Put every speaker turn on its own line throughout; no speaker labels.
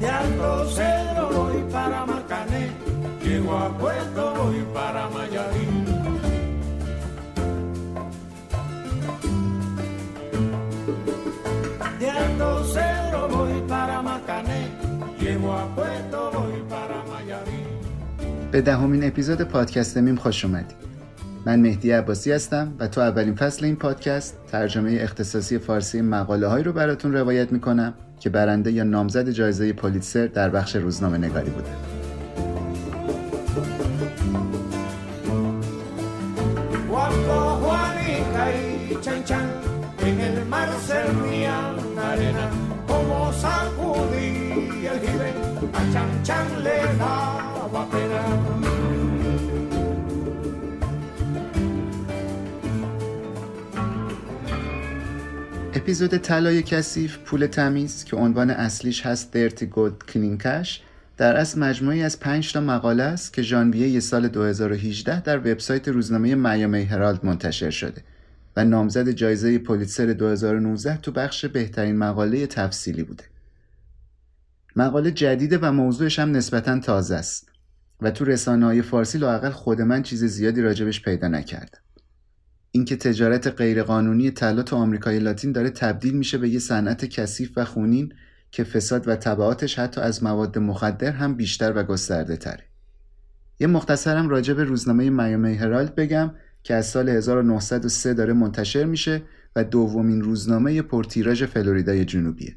De Alto Cedro voy para Marcané, llego a
به دهمین اپیزود پادکست میم خوش اومدید. من مهدی عباسی هستم و تو اولین فصل این پادکست ترجمه اختصاصی فارسی مقاله هایی رو براتون روایت می‌کنم که برنده یا نامزد جایزه پولیتسر در bخش روزنامه نگاری بوده. اپیزود طلای کثیف پول تمیز که عنوان اصلیش هست درتی گود کلینکش در اصل مجموعی از 5 تا مقاله است که ژانویه سال 2018 در وبسایت روزنامه میامی هرالد منتشر شده و نامزد جایزه پولیتسر 2019 تو بخش بهترین مقاله تفصیلی بوده. مقاله جدیده و موضوعش هم نسبتا تازه است و تو رسانه های فارسی لاقل خود من چیز زیادی راجبش پیدا نکردم. اینکه تجارت غیرقانونی طلا تو آمریکای لاتین داره تبدیل میشه به یه صنعت کثیف و خونین که فساد و تبعاتش حتی از مواد مخدر هم بیشتر و گسترده تره. یه مختصرم راجع به روزنامه میامی هرالد بگم که از سال 1903 داره منتشر میشه و دومین روزنامه پرتیراژ فلوریدای جنوبیه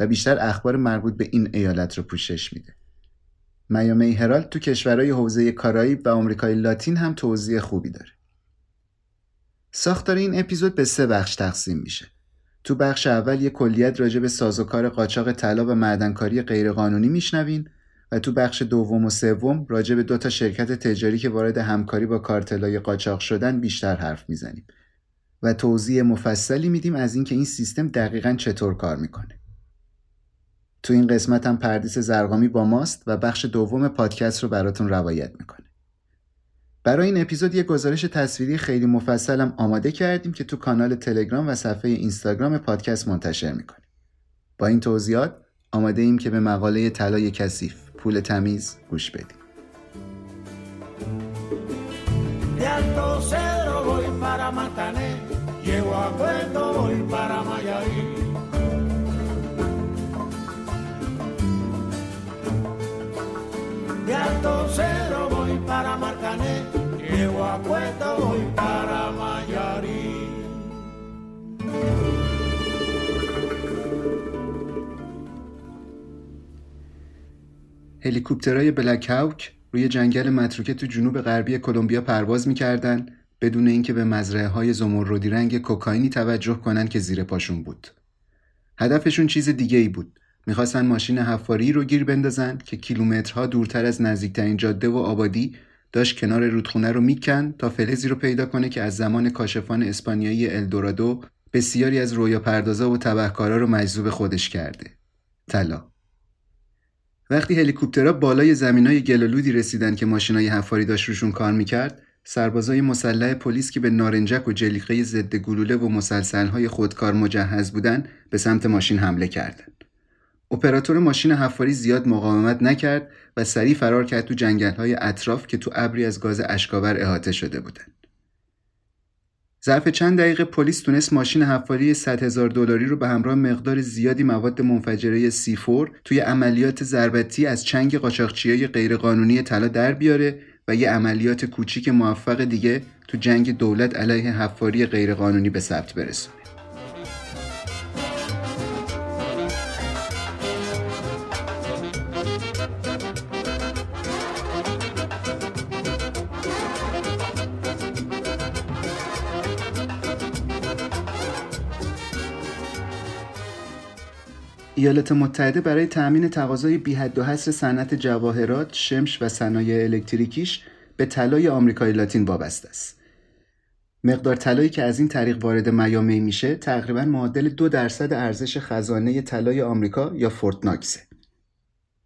و بیشتر اخبار مربوط به این ایالت رو پوشش میده. میامی هرالد تو کشورهای حوزه کارائیب و آمریکای لاتین هم توضیح خوبی داره. ساختار این اپیزود به سه بخش تقسیم میشه. تو بخش اول یه کلیت راجع به سازوکار قاچاق طلا و معدنکاری غیرقانونی میشنوین و تو بخش دوم و سوم راجع به دو تا شرکت تجاری که وارد همکاری با کارتلای قاچاق شدن بیشتر حرف می‌زنیم و توضیح مفصلی میدیم از اینکه این سیستم دقیقا چطور کار می‌کنه. تو این قسمت هم پردیس زرقامی با ماست و بخش دوم پادکست رو براتون روایت می‌کنه. برای این اپیزود یه گزارش تصویری خیلی مفصلم آماده کردیم که تو کانال تلگرام و صفحه اینستاگرام پادکست منتشر می‌کنیم. با این توضیحات آماده ایم که به مقاله طلای کثیف پول تمیز گوش بدیم.
De llego a Puerto voy para Mayarín.
هلیکوپترهای بلک هاوک روی جنگل متروکه تو جنوب غربی کلمبیا پرواز می‌کردن بدون اینکه به مزرعه های زمردی رنگ کوکائینی توجه کنن که زیر پاشون بود. هدفشون چیز دیگه ای بود. می‌خواستن ماشین حفاری رو گیر بندازن که کیلومترها دورتر از نزدیکترین جاده و آبادی داشت کنار رودخونه رو میکن تا فلزی رو پیدا کنه که از زمان کاشفان اسپانیایی الدورادو بسیاری از رویا پردازا و تبهکارا رو مجذوب خودش کرده. طلا وقتی هلیکوپترها بالای زمینای گلالودی رسیدن که ماشینای حفاری داشت روشون کار می‌کرد سربازای مسلح پلیس که به نارنجک و جلیقه ضد گلوله و مسلسلهای خودکار مجهز بودند به سمت ماشین حمله کردند. اپراتور ماشین حفاری زیاد مقاومت نکرد و سریع فرار کرد تو جنگلهای اطراف که تو ابری از گاز اشکاور احاطه شده بودند. ظرف چند دقیقه پلیس تونست ماشین حفاری 100 هزار دلاری رو به همراه مقدار زیادی مواد منفجره C4 توی عملیات ضربتی از چنگ قاچاقچیای غیرقانونی طلا در بیاره و یه عملیات کوچیک موفق دیگه تو جنگ دولت علیه حفاری غیرقانونی به ثبت برسونه. ایالات متحده برای تأمین تقاضای بیحد و حصر صنعت جواهرات، شمش و صنایع الکتریکیش به طلای آمریکای لاتین وابسته است. مقدار طلایی که از این طریق وارد میامی میشه تقریبا معادل دو درصد ارزش خزانه طلای آمریکا یا Fort Knox ه.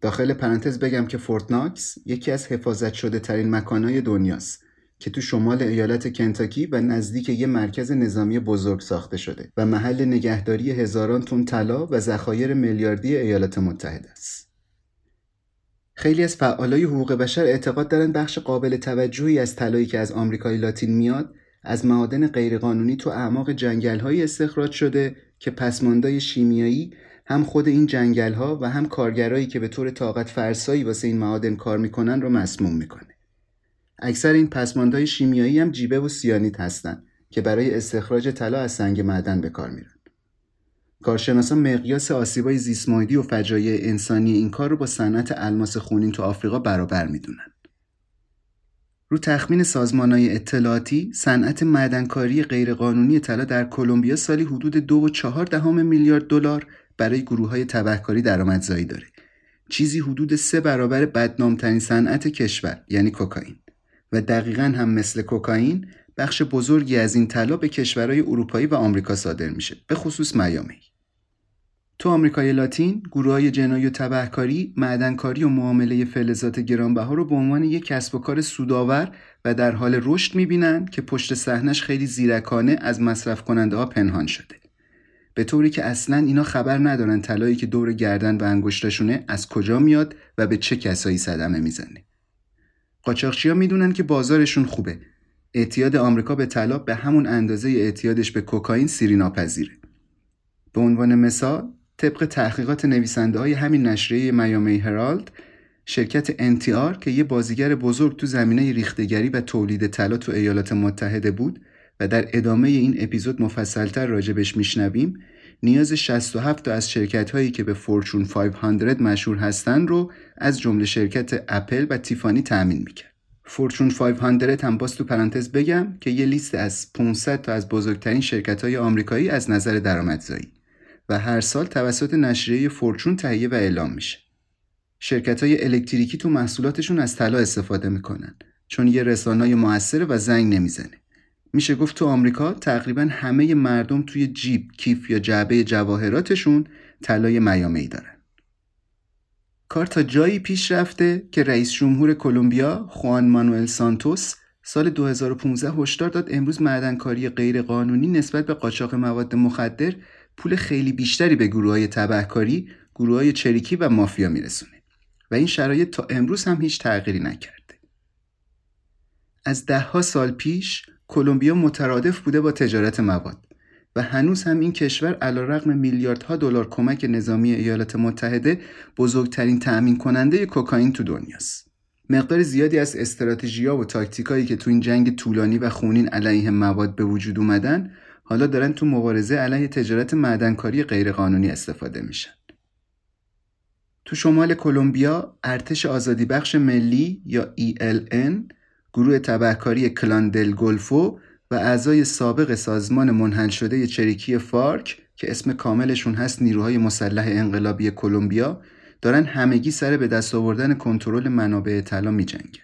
داخل پرانتز بگم که Fort Knox یکی از حفاظت شده ترین مکانهای دنیاست که تو شمال ایالت کنتاکی و نزدیک یه مرکز نظامی بزرگ ساخته شده و محل نگهداری هزاران تن طلا و ذخایر میلیاردی ایالات متحده است. خیلی از فعالای حقوق بشر اعتقاد دارند بخش قابل توجهی از طلایی که از آمریکای لاتین میاد از معادن غیرقانونی تو اعماق جنگل‌های استخراج شده که پسماندای شیمیایی هم خود این جنگل‌ها و هم کارگرایی که به طور طاقت فرسایی واسه این معادن کار می‌کنن رو مسموم می‌کنه. اکثر این پسماندهای شیمیایی هم جیبه و سیانید هستند که برای استخراج طلا از سنگ معدن به کار میرن. کارشناسان مقیاس آسیبای زیسمایدی و فجایع انسانی این کار رو با صنعت الماس خونین تو آفریقا برابر می‌دونن. رو تخمین سازمانهای اطلاعاتی صنعت معدنکاری غیرقانونی طلا در کلمبیا سالی حدود دو و چهار دهم میلیارد دلار برای گروه های تبهکاری درآمدزایی داره چیزی حدود سه برابر بدنامترین صنعت کشور یعنی کوکائین و دقیقا هم مثل کوکائین بخش بزرگی از این طلا به کشورهای اروپایی و آمریکا صادر میشه به خصوص میامی. تو آمریکای لاتین گروه های جنایی و تبهکاری معدنکاری و معامله فلزات گرانبها رو به عنوان یک کسب و کار سودآور و در حال رشد می‌بینن که پشت صحنش خیلی زیرکانه از مصرف کننده ها پنهان شده. به طوری که اصلا اینا خبر ندارن طلایی که دور گردن و انگشتشونه از کجا میاد و به چه کسایی صدمه می‌زنه. قاچاقچیا می‌دونن که بازارشون خوبه. اعتیاد آمریکا به طلا به همون اندازه اعتیادش به کوکائین سیری ناپذیره. به عنوان مثال طبق تحقیقات نویسنده های همین نشریه میامی هرالد شرکت NTR که یه بازیگر بزرگ تو زمینه ریختگری و تولید طلا تو ایالات متحده بود و در ادامه این اپیزود مفصلتر راجبش میشنویم نیاز 67 تا از شرکت هایی که به فورچون 500 مشهور هستند رو از جمله شرکت اپل و تیفانی تأمین می‌کرد. فورچون 500 هم باز تو پرانتز بگم که یه لیست از 500 تا از بزرگترین شرکت های آمریکایی از نظر درآمدزایی و هر سال توسط نشریه فورچون تهیه و اعلام میشه. شرکت های الکتریکی تو محصولاتشون از طلا استفاده می‌کنن چون یه رسانای موثر و زنگ نمی‌زنه. میشه گفت تو آمریکا تقریبا همه مردم توی جیب، کیف یا جعبه جواهراتشون طلای میامی دارن. کار تا جایی پیش رفته که رئیس جمهور کلمبیا خوان مانوئل سانتوس سال 2015 هشدار داد امروز معدنکاری غیر قانونی نسبت به قاچاق مواد مخدر پول خیلی بیشتری به گروه های تبهکاری، گروه های چریکی و مافیا میرسونه و این شرایط تا امروز هم هیچ تغییری نکرده. از دهها سال پیش کلمبیا مترادف بوده با تجارت مواد و هنوز هم این کشور علیرغم میلیاردها دلار کمک نظامی ایالات متحده بزرگترین تأمین کننده کوکائین تو دنیاست. مقدار زیادی از استراتژی‌ها و تاکتیکایی که تو این جنگ طولانی و خونین علیه مواد به وجود اومدن حالا دارن تو مبارزه علیه تجارت معدنکاری غیرقانونی استفاده میشن. تو شمال کلمبیا ارتش آزادی بخش ملی یا ELN گروه تبهکاری کلاندل گلفو و اعضای سابق سازمان منحل شده چریکی فارک که اسم کاملشون هست نیروهای مسلح انقلابی کلمبیا دارن همگی سر به دست آوردن کنترل منابع طلا میجنگن.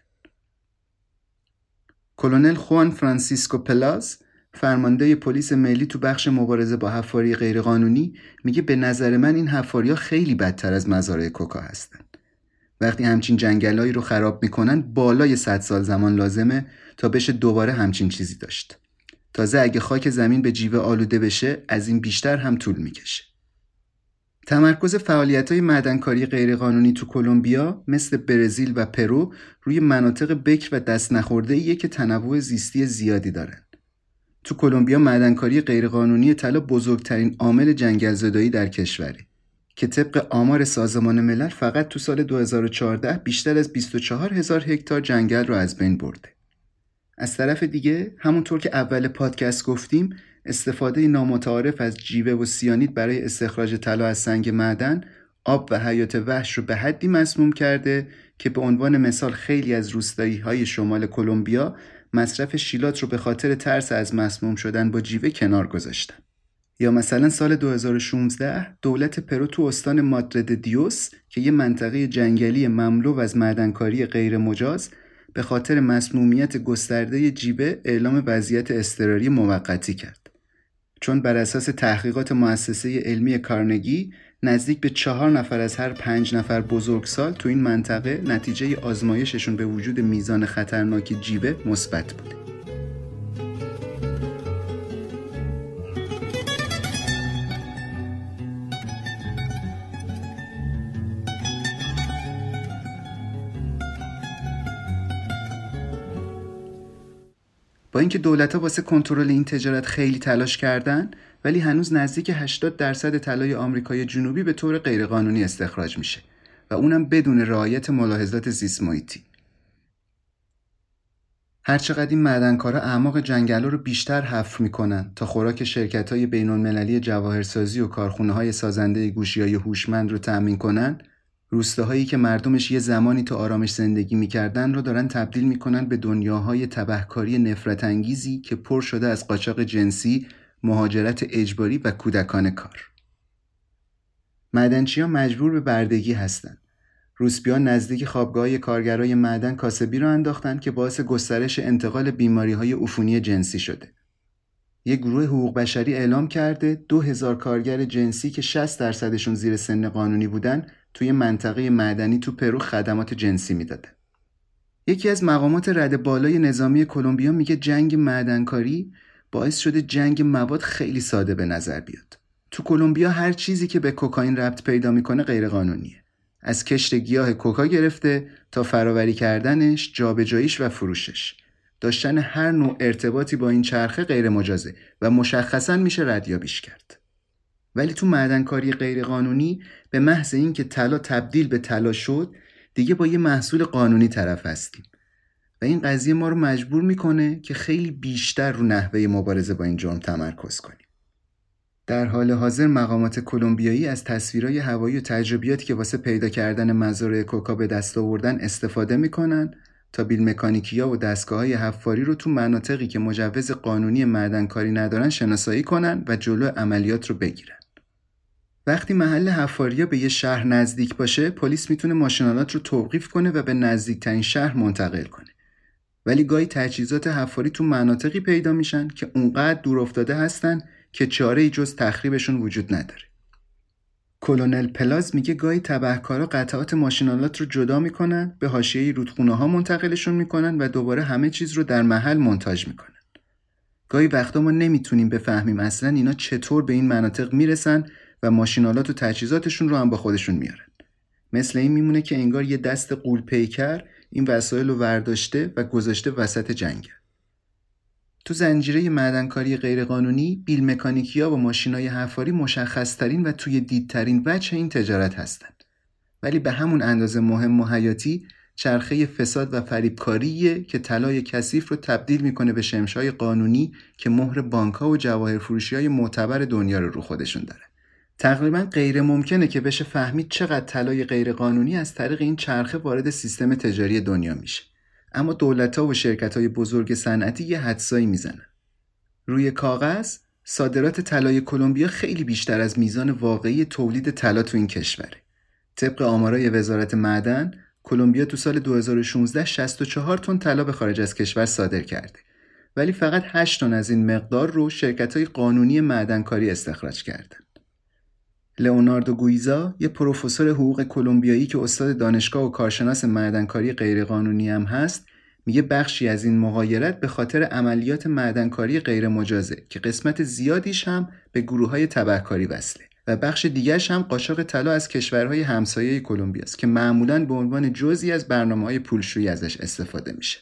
کلنل خوان فرانسیسکو پلاس فرمانده پلیس ملی تو بخش مبارزه با حفاری غیرقانونی میگه به نظر من این حفاری ها خیلی بدتر از مزارع کوکا هستن. وقتی همچین جنگلایی رو خراب می‌کنن بالای 100 سال زمان لازمه تا بشه دوباره همچین چیزی داشت. تازه اگه خاک زمین به جیوه آلوده بشه از این بیشتر هم طول می‌کشه. تمرکز فعالیت های معدنکاری غیرقانونی تو کلمبیا مثل برزیل و پرو روی مناطق بکر و دست نخورده ایه که تنوع زیستی زیادی دارن. تو کلمبیا معدنکاری غیرقانونی طلا بزرگترین عامل جنگل زدایی در کشوره که طبق آمار سازمان ملل فقط تو سال 2014 بیشتر از 24 هزار هکتار جنگل رو از بین برده. از طرف دیگه همونطور که اول پادکست گفتیم استفاده نامتعارف از جیوه و سیانید برای استخراج طلا از سنگ معدن آب و حیات وحش رو به حدی مسموم کرده که به عنوان مثال خیلی از روستایی های شمال کلمبیا مصرف شیلات رو به خاطر ترس از مسموم شدن با جیوه کنار گذاشتن. یا مثلا سال 2016 دولت پرو تو استان مادرد دیوس که یه منطقه جنگلی مملو از معدنکاری غیر مجاز به خاطر مسمومیت گسترده جیبه اعلام وضعیت اضطراری موقتی کرد. چون بر اساس تحقیقات مؤسسه علمی کارنگی نزدیک به چهار نفر از هر پنج نفر بزرگسال تو این منطقه نتیجه آزمایششون به وجود میزان خطرناک جیبه مثبت بوده. با اینکه دولت ها واسه کنترل این تجارت خیلی تلاش کردن ولی هنوز نزدیک 80 درصد طلای آمریکای جنوبی به طور غیرقانونی استخراج میشه و اونم بدون رعایت ملاحظات زیست محیطی. هرچقدر این معدنکارا اعماق جنگل رو بیشتر حفر می‌کنن تا خوراک شرکت های بین جواهرسازی و کارخونه های سازنده گوشی های هوشمند رو تأمین کنن روستاهایی که مردمش یه زمانی تو آرامش زندگی می‌کردن رو دارن تبدیل می‌کنن به دنیاهای تبهکاری نفرت انگیزی که پر شده از قاچاق جنسی، مهاجرت اجباری و کودکان کار. معدنچی ها مجبور به بردگی هستند. روسپیا نزدیک خوابگاه کارگرای معدن کاسبی رو انداختن که باعث گسترش انتقال بیماری های عفونی جنسی شده. یک گروه حقوق بشری اعلام کرده دو هزار کارگر جنسی که 60 درصدشون زیر سن قانونی بودن توی منطقه معدنی تو پرو خدمات جنسی می‌داده. یکی از مقامات رد بالای نظامی کلمبیا میگه جنگ معدنکاری باعث شده جنگ مواد خیلی ساده به نظر بیاد. تو کلمبیا هر چیزی که به کوکائین ربط پیدا می‌کنه غیرقانونیه. از کشت گیاه کوکا گرفته تا فراوری کردنش، جابجاییش و فروشش. داشتن هر نوع ارتباطی با این چرخه غیر مجازه و مشخصا میشه ردیابیش کرد. ولی تو معدنکاری غیرقانونی به محض اینکه طلا تبدیل به طلا شد دیگه با یه محصول قانونی طرف هستیم و این قضیه ما رو مجبور می‌کنه که خیلی بیشتر رو نحوه مبارزه با این جرم تمرکز کنیم در حال حاضر مقامات کلمبیایی از تصویرهای هوایی و تجربیاتی که واسه پیدا کردن مزارع کوکا به دست آوردن استفاده می‌کنن تا بیل مکانیکیا و دستگاه های حفاری رو تو مناطقی که مجوز قانونی معدنکاری ندارن شناسایی کنن و جلو عملیات رو بگیرن. وقتی محل حفاریا به یه شهر نزدیک باشه پلیس می‌تونه ماشینالات رو توقیف کنه و به نزدیکترین شهر منتقل کنه. ولی گاهی تجهیزات حفاری تو مناطقی پیدا میشن که اونقدر دور افتاده هستن که چاره ای جز تخریبشون وجود نداره. کلونل پلاز میگه گاهی تبهکارا قطعات ماشینالات رو جدا می‌کنن به حاشیه رودخونه ها منتقلشون می‌کنن و دوباره همه چیز رو در محل منتاج می‌کنن. گاهی وقتا ما نمی‌تونیم بفهمیم اصلا اینا چطور به این مناطق می‌رسن و ماشینالات و تجهیزاتشون رو هم با خودشون میارن. مثل این میمونه که انگار یه دست قول پیکر این وسایل رو ورداشته و گذاشته وسط جنگل تو زنجیره معدنکاری غیرقانونی بیل مکانیکیا و ماشینای حفاری مشخصترین و توی دیدترین وجه این تجارت هستند ولی به همون اندازه مهم و حیاتی چرخه فساد و فریبکاریه که طلای کثیف رو تبدیل می‌کنه به شمشای قانونی که مهر بانکها و جواهر فروشی های معتبر دنیا رو رو خودشون داره تقریبا غیر ممکنه که بشه فهمید چقدر طلای غیرقانونی از طریق این چرخه وارد سیستم تجاری دنیا میشه اما دولت‌ها و شرکت‌های بزرگ صنعتی یه حدسایی می‌زنن. روی کاغذ صادرات طلای کلمبیا خیلی بیشتر از میزان واقعی تولید طلا تو این کشوره. طبق آمارای وزارت معدن، کلمبیا تو سال 2016 64 تن طلا به خارج از کشور صادر کرده. ولی فقط 8 تن از این مقدار رو شرکت های قانونی معدنکاری استخراج کردن. لئوناردو گویزا یه پروفسور حقوق کلمبیایی که استاد دانشگاه و کارشناس معدنکاری غیرقانونی هم هست میگه بخشی از این مغایرت به خاطر عملیات معدنکاری غیر مجازه که قسمت زیادیش هم به گروه های تبهکاری وصله و بخش دیگرش هم قاچاق طلا از کشورهای همسایه کلمبیا است که معمولا به عنوان جزئی از برنامه های پولشویی ازش استفاده میشه.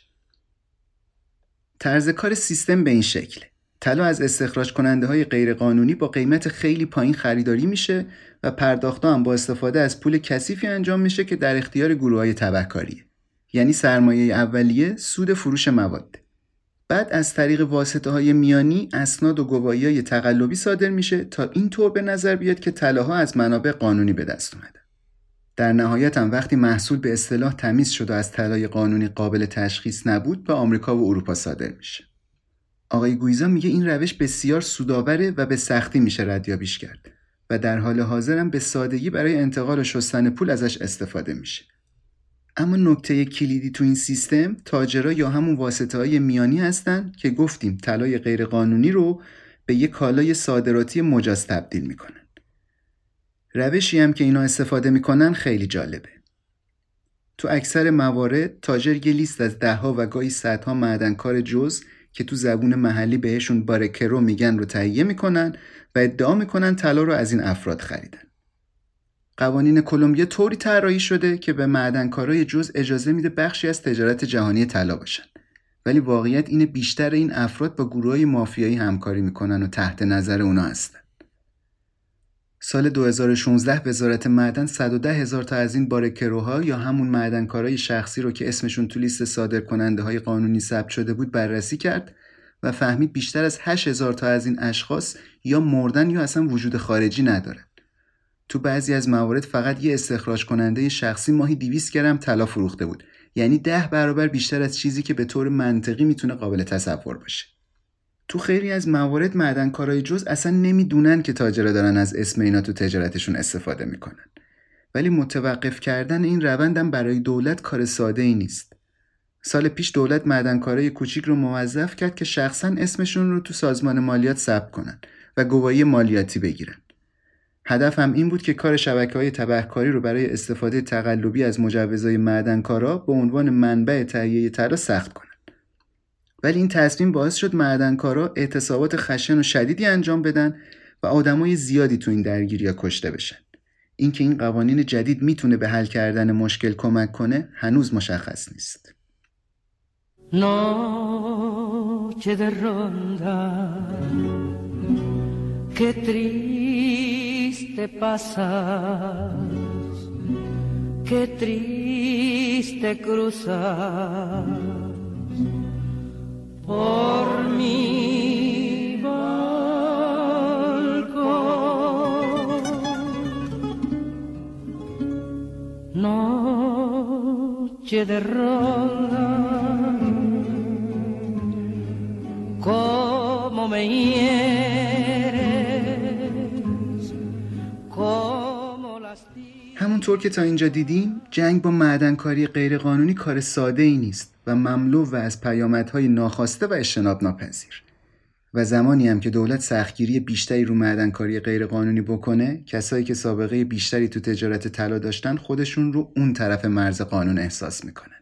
طرز کار سیستم به این شکله. طلا از استخراج کننده های غیرقانونی با قیمت خیلی پایین خریداری میشه و پرداخت هم با استفاده از پول کثیفی انجام میشه که در اختیار گروه های تبهکاریه. یعنی سرمایه اولیه سود فروش مواد. بعد از طریق واسطه های میانی اسناد و گواهی های تقلبی صادر میشه تا این طور به نظر بیاد که طلاها از منابع قانونی به دست اومده. در نهایت هم وقتی محصول به اصطلاح تمیز شد و از طلای قانونی قابل تشخیص نبود به آمریکا و اروپا صادر میشه. آقای گویزا میگه این روش بسیار سودآوره و به سختی میشه ردیابیش کرد و در حال حاضر هم به سادگی برای انتقال و شستن پول ازش استفاده میشه. اما نکته کلیدی تو این سیستم تاجرا یا همون واسطه های میانی هستن که گفتیم طلای غیرقانونی رو به یک کالای صادراتی مجاز تبدیل می‌کنن. روشی هم که اینا استفاده می‌کنن خیلی جالبه. تو اکثر موارد تاجر یه لیست از دهها و گاهی صدها معدنکار جز که تو زبون محلی بهشون بارکرو میگن رو تهیه می‌کنن و ادعا می‌کنن طلا رو از این افراد خریدن. قوانین کلمبیا طوری طراحی شده که به معدنکارای جز اجازه میده بخشی از تجارت جهانی طلا باشن. ولی واقعیت اینه بیشتر این افراد با گروه های مافیایی همکاری می‌کنن و تحت نظر اونا هستن. سال 2016 وزارت معدن 110 هزار تا از این بارکروها یا همون معدنکارای شخصی رو که اسمشون تو لیست صادر کننده های قانونی ثبت شده بود بررسی کرد و فهمید بیشتر از 8 هزار تا از این اشخاص یا مردن یا اصلا وجود خارجی ندارن. تو بعضی از موارد فقط یه استخراج کننده شخصی ماهی 200 گرم طلا فروخته بود. یعنی ده برابر بیشتر از چیزی که به طور منطقی می‌تونه قابل تصور باشه. تو خیلی از موارد معدنکارای جز اصلا نمی‌دونن که تاجرا دارن از اسم اینا تو تجارتشون استفاده می‌کنن. ولی متوقف کردن این روندم برای دولت کار ساده ای نیست. سال پیش دولت معدنکارای کوچیک رو موظف کرد که شخصا اسمشون رو تو سازمان مالیات ثبت کنن و گواهی مالیاتی بگیرن. هدف هم این بود که کار شبکه های تبهکاری رو برای استفاده تقلبی از مجوزهای معدنکارا به عنوان منبع تهیه طلا سخت کنن. ولی این تصمیم باعث شد معدنکارا اعتصابات خشن و شدیدی انجام بدن و آدمای زیادی تو این درگیری کشته بشن. اینکه این قوانین جدید می‌تونه به حل کردن مشکل کمک کنه هنوز مشخص نیست.
Noche de ronda, qué triste pasas, qué triste cruzar por mi balcón. Noche de ronda, como me hieres,
همونطور که تا اینجا دیدیم جنگ با معدنکاری غیرقانونی کار ساده ای نیست و مملو و از پیامدهای ناخواسته و اجتناب ناپذیر و زمانی هم که دولت سختگیری بیشتری رو معدنکاری غیرقانونی بکنه کسایی که سابقه بیشتری تو تجارت طلا داشتن خودشون رو اون طرف مرز قانون احساس می‌کنن.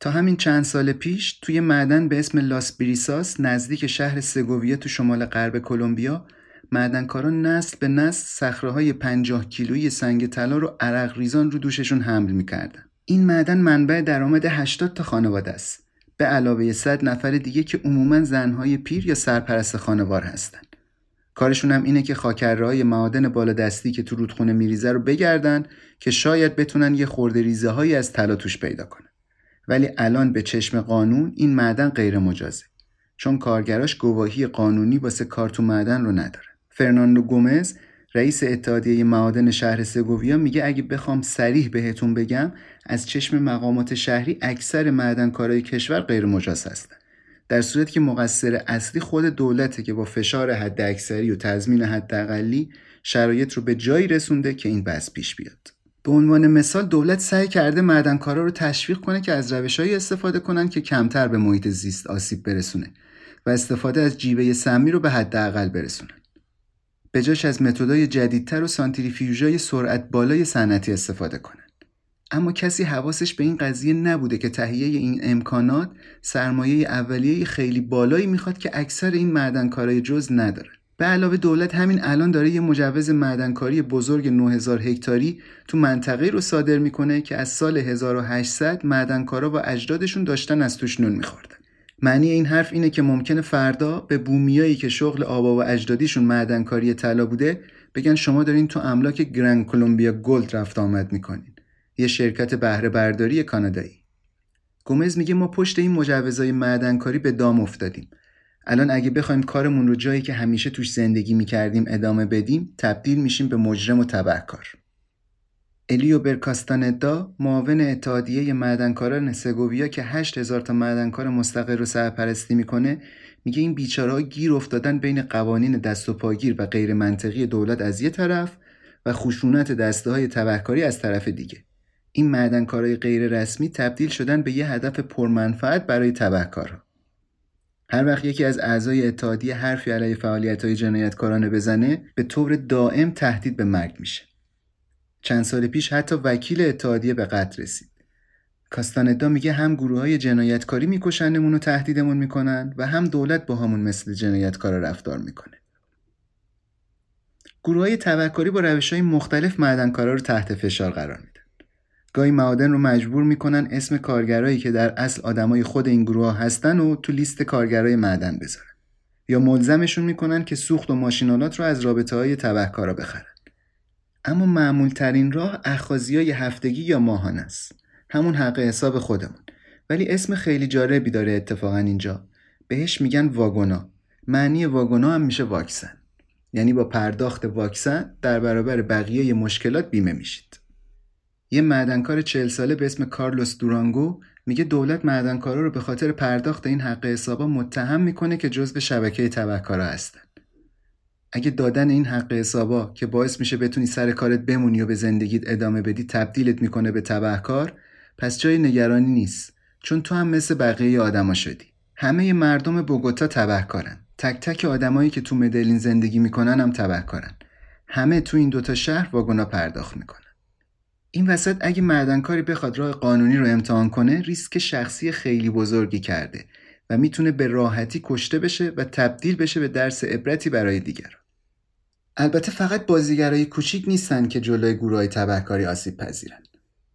تا همین چند سال پیش توی معدن به اسم لاس بریساس نزدیک شهر سگوویا تو شمال غرب کلمبیا معدنکاران نسل به نسل صخره‌های 50 کیلویی سنگ طلا رو عرق ریزان رو دوششون حمل می‌کردن. این معدن منبع درآمد 80 تا خانواده است. به علاوه 100 نفر دیگه که عموما زنهای پیر یا سرپرست خانوار هستن. کارشون هم اینه که خاکرهای معادن بالا دستی که تو رودخونه میریزه رو بگردن که شاید بتونن یه خورده ریزه هایی از طلا توش پیدا کنن. ولی الان به چشم قانون این معدن غیر مجازه. چون کارگراش گواهی قانونی واسه کار تو معدن رو نداره. فرناندو گومز رئیس اتحادیه معادن شهر سگوویا میگه اگه بخوام سریح بهتون بگم از چشم مقامات شهری اکثر معدنکارای کشور غیر مجاز هستن در صورتی که مقصر اصلی خود دولته که با فشار حد اکثری و تضمین حداقلی شرایط رو به جایی رسونده که این بس پیش بیاد به عنوان مثال دولت سعی کرده معدنکارا رو تشویق کنه که از روشهایی استفاده کنن که کمتر به محیط زیست آسیب برسونه و استفاده از جیبه سمی رو به حداقل برسونن. به جاش از متدای جدیدتر و سانتریفیوژای سرعت بالای صنعتی استفاده کنن. اما کسی حواسش به این قضیه نبوده که تهیه این امکانات سرمایه اولیه خیلی بالایی می‌خواد که اکثر این معدنکارای جز نداره. به علاوه دولت همین الان داره یه مجوز معدنکاری بزرگ 9000 هکتاری تو منطقه رو صادر می‌کنه که از سال 1800 معدنکارا و اجدادشون داشتن از توش نون میخوردن. معنی این حرف اینه که ممکنه فردا به بومیایی که شغل آبا و اجدادیشون معدنکاری طلا بوده بگن شما دارین تو املاک گرند کلمبیا گلد رفت آمد می‌کنین. یه شرکت بهره برداری کانادایی. گومز میگه ما پشت این مجوزهای معدنکاری به دام افتادیم. الان اگه بخوایم کارمون رو جایی که همیشه توش زندگی می‌کردیم ادامه بدیم تبدیل میشیم به مجرم و تبهکار. الیو برکاستاندا معاون اتحادیه معدنکاران سگوویا که 8000 تا معدنکار مستقل رو سرپرستی می‌کنه میگه این بیچاره‌ها گیر افتادن بین قوانین دست و پاگیر و غیر منطقی دولت از یه طرف و خشونت دسته های تبهکاری از طرف دیگه. این معدنکارای غیر رسمی تبدیل شدن به یه هدف پرمنفعت برای تبهکارها. هر وقت یکی از اعضای اتحادیه حرفی علیه فعالیت های جنایتکارانه بزنه به طور دائم تهدید به مرگ میشه. چند سال پیش حتی وکیل اتحادیه به قتل رسید. کاستاندا میگه هم گروه های جنایتکاری میکشنمون و تهدیدمون می‌کنن و هم دولت با همون مثل جنایتکارا رفتار می‌کنه. گروه های توکاری با روش های مختلف معدنکارا رو تحت فشار قرار میدن. گاهی معادن رو مجبور می‌کنن اسم کارگرایی که در اصل آدمای خود این گروه هستن و تو لیست کارگرای معدن بذارن. یا ملزمشون می‌کنن که سوخت و ماشینالات رو از رابطه های تبهکارا بخرن. اما معمول ترین راه اخازی هفتگی یا ماهانه است. همون حق حساب خودمون. ولی اسم خیلی جالبی داره اتفاقا اینجا. بهش میگن واگونا. معنی واگونا هم میشه واکسن. یعنی با پرداخت واکسن در برابر بقیه مشکلات بیمه میشید. یه معدنکار چهل ساله به اسم کارلوس دورانگو میگه دولت معدنکارا رو به خاطر پرداخت این حق حسابا متهم می‌کنه که جزو شبکه تبهکارا هستن. اگه دادن این حق حسابا که باعث میشه بتونی سر کارت بمونی و به زندگیت ادامه بدی تبدیلت می‌کنه به تبهکار پس جای نگرانی نیست. چون تو هم مثل بقیه آدما شدی. همه مردم بوگوتا تبهکارن. تک تک آدمایی که تو مدلین زندگی می‌کنن هم تبهکارن. همه تو این دوتا شهر واگونا پرداخت می‌کنن. این وسط اگه معدنکاری بخواد راه قانونی رو امتحان کنه ریسک شخصی خیلی بزرگی کرده. و می‌تونه به راحتی کشته بشه و تبدیل بشه به درس عبرتی برای دیگران. البته فقط بازیگرای کوچیک نیستن که جلوی گروهای تبهکاری آسیب پذیرن.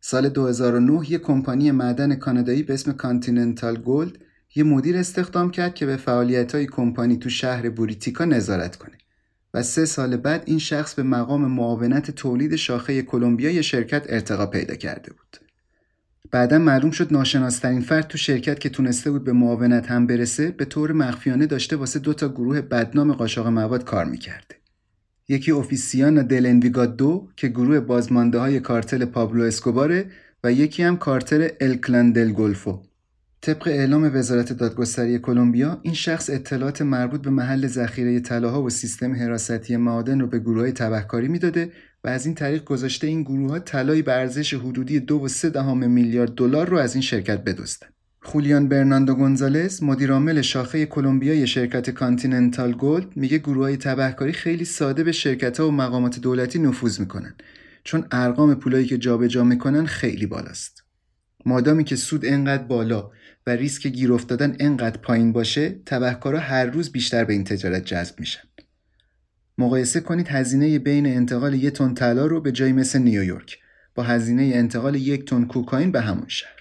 سال 2009 یه کمپانی معدن کانادایی به اسم Continental Gold یه مدیر استخدام کرد که به فعالیت‌های کمپانی تو شهر بوریتیکا نظارت کنه. و سه سال بعد این شخص به مقام معاونت تولید شاخه کلمبیا شرکت ارتقا پیدا کرده بود. بعدا معلوم شد ناشناسترین فرد تو شرکت که تونسته بود به معاونت هم برسه به طور مخفیانه داشته واسه دو تا گروه بدنام قاچاق مواد کار می‌کرده. یکی اوفیسیانا دل انویگا دو که گروه بازمانده های کارتل پابلو اسکوباره و یکی هم کارتل الکلان دل گلفو. طبق اعلام وزارت دادگستری کلمبیا این شخص اطلاعات مربوط به محل ذخیره طلاها و سیستم حراستی معادن رو به گروه تبهکاری می‌داده و از این طریق گذشته این گروه ها طلایی به ارزش حدودی دو و سه دهم میلیارد دلار رو از این شرکت بدزدن. خولیان برناندو گونزالس مدیرعامل شاخه کلمبیای شرکت Continental Gold میگه گروه های تبهکاری خیلی ساده به شرکت ها و مقامات دولتی نفوذ می‌کنن چون ارقام پولایی که جابجا می‌کنن خیلی بالاست. مادامی که سود انقدر بالا و ریسک گیر افتادن انقدر پایین باشه تبهکارا هر روز بیشتر به این تجارت جذب میشن مقایسه کنید هزینه بین انتقال یک تن طلا رو به جایی مثل نیویورک با هزینه انتقال یک تن کوکائین به همون شهر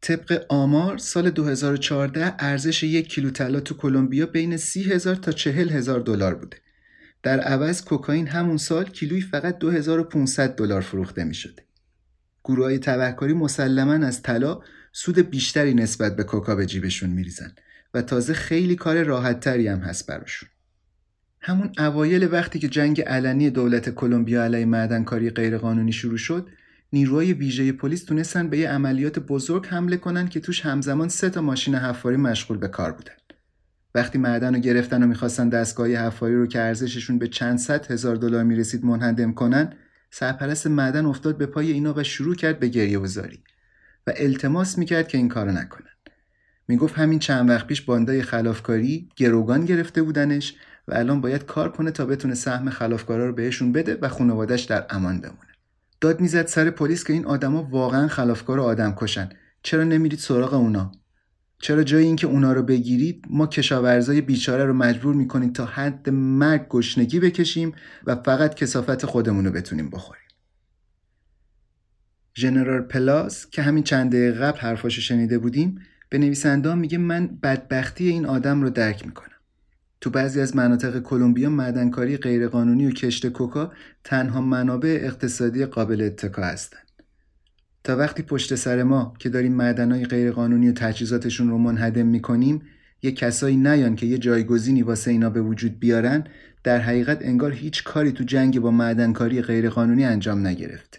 طبق آمار سال 2014 ارزش یک کیلو طلا تو کلمبیا بین 30 هزار تا 40 هزار دلار بوده در عوض کوکائین همون سال کیلویی فقط 2500 دلار فروخته می شده. گروه های تبهکاری مسلما از طلا سود بیشتری نسبت به کوکا به جیبشون میریزن و تازه خیلی کار راحت تری هم هست براشون. همون اوایل وقتی که جنگ علنی دولت کلمبیا علیه معدنکاری غیرقانونی شروع شد نیروهای ویژه پلیس تونستن به یه عملیات بزرگ حمله کنن که توش همزمان سه تا ماشین حفاری مشغول به کار بودن. وقتی معدن رو گرفتن و می‌خواستن دستگاه حفاری رو که ارزششون به چند صد هزار دلار می‌رسید منهدم کنن سرپرست معدن افتاد به پای اینا و شروع کرد به گریه وزاری و التماس می‌کرد که این کارو نکنن. می‌گفت همین چند وقت پیش باندای خلافکاری گروگان گرفته بودنش و الان باید کار کنه تا بتونه سهم خلافکارا رو بهشون بده و خانوادش در امان بمونه. داد می‌زد سر پلیس که این آدما واقعا خلافکار و آدم کشن. چرا نمیرید سراغ اونا؟ چرا جای اینکه اونا رو بگیرید ما کشاورزای بیچاره رو مجبور می‌کنید تا حد مرگ گشنگی بکشیم و فقط کسافت خودمون رو بتونیم بخوریم؟ ژنرال پلاس که همین چند دقیقه قبل حرفاشو شنیده بودیم به نویسنده میگه من بدبختی این آدم رو درک می‌کنم. تو بعضی از مناطق کلمبیا معدنکاری غیرقانونی و کشت کوکا تنها منابع اقتصادی قابل اتکا هستند. تا وقتی پشت سر ما که داریم معدنهای غیرقانونی و تجهیزاتشون رو منهدم می‌کنیم یه کسایی نیان که یه جایگزینی واسه اینا به وجود بیارن در حقیقت انگار هیچ کاری تو جنگ با معدنکاری غیرقانونی انجام نگرفته.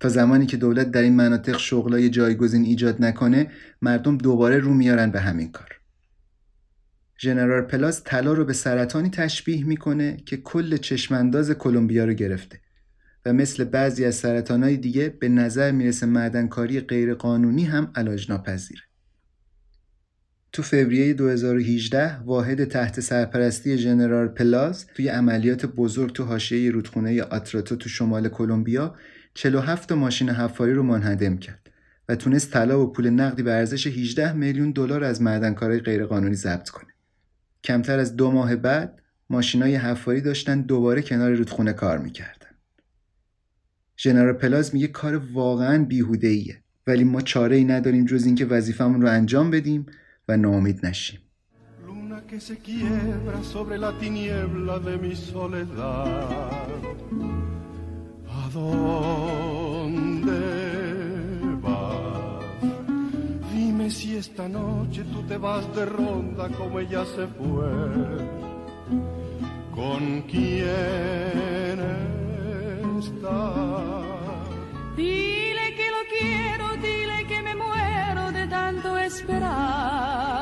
تا زمانی که دولت در این مناطق شغلای جایگزین ایجاد نکنه مردم دوباره رو میارن به همین کار. ژنرال پلاس طلا رو به سرطانی تشبیه می‌کنه که کل چشمانداز کلمبیا رو گرفته و مثل بعضی از سرطانهای دیگه به نظر می‌رسه معدنکاری غیرقانونی هم علاج ناپذیره. تو فوریه 2018 واحد تحت سرپرستی ژنرال پلاس توی عملیات بزرگ تو حاشیه رودخونه آتراتو تو شمال کلمبیا 47 ماشین حفاری رو منهدم کرد و تونست طلا و پول نقدی به ارزش 18 میلیون دلار از معدنکارای غیرقانونی ضبط کنه. کمتر از دو ماه بعد ماشینای حفاری داشتن دوباره کنار رودخونه کار می‌کردن. ژنرال پلاز میگه کار واقعا بیهوده ایه ولی ما چاره ای نداریم جز اینکه وظیفمون رو انجام بدیم و ناامید نشیم.
que se quiebra sobre la tiniebla de mi soledad. ¿A esta noche tú te vas de ronda como ella se fue. ¿Con quién estás?
Dile que lo quiero, dile que me muero de tanto esperar.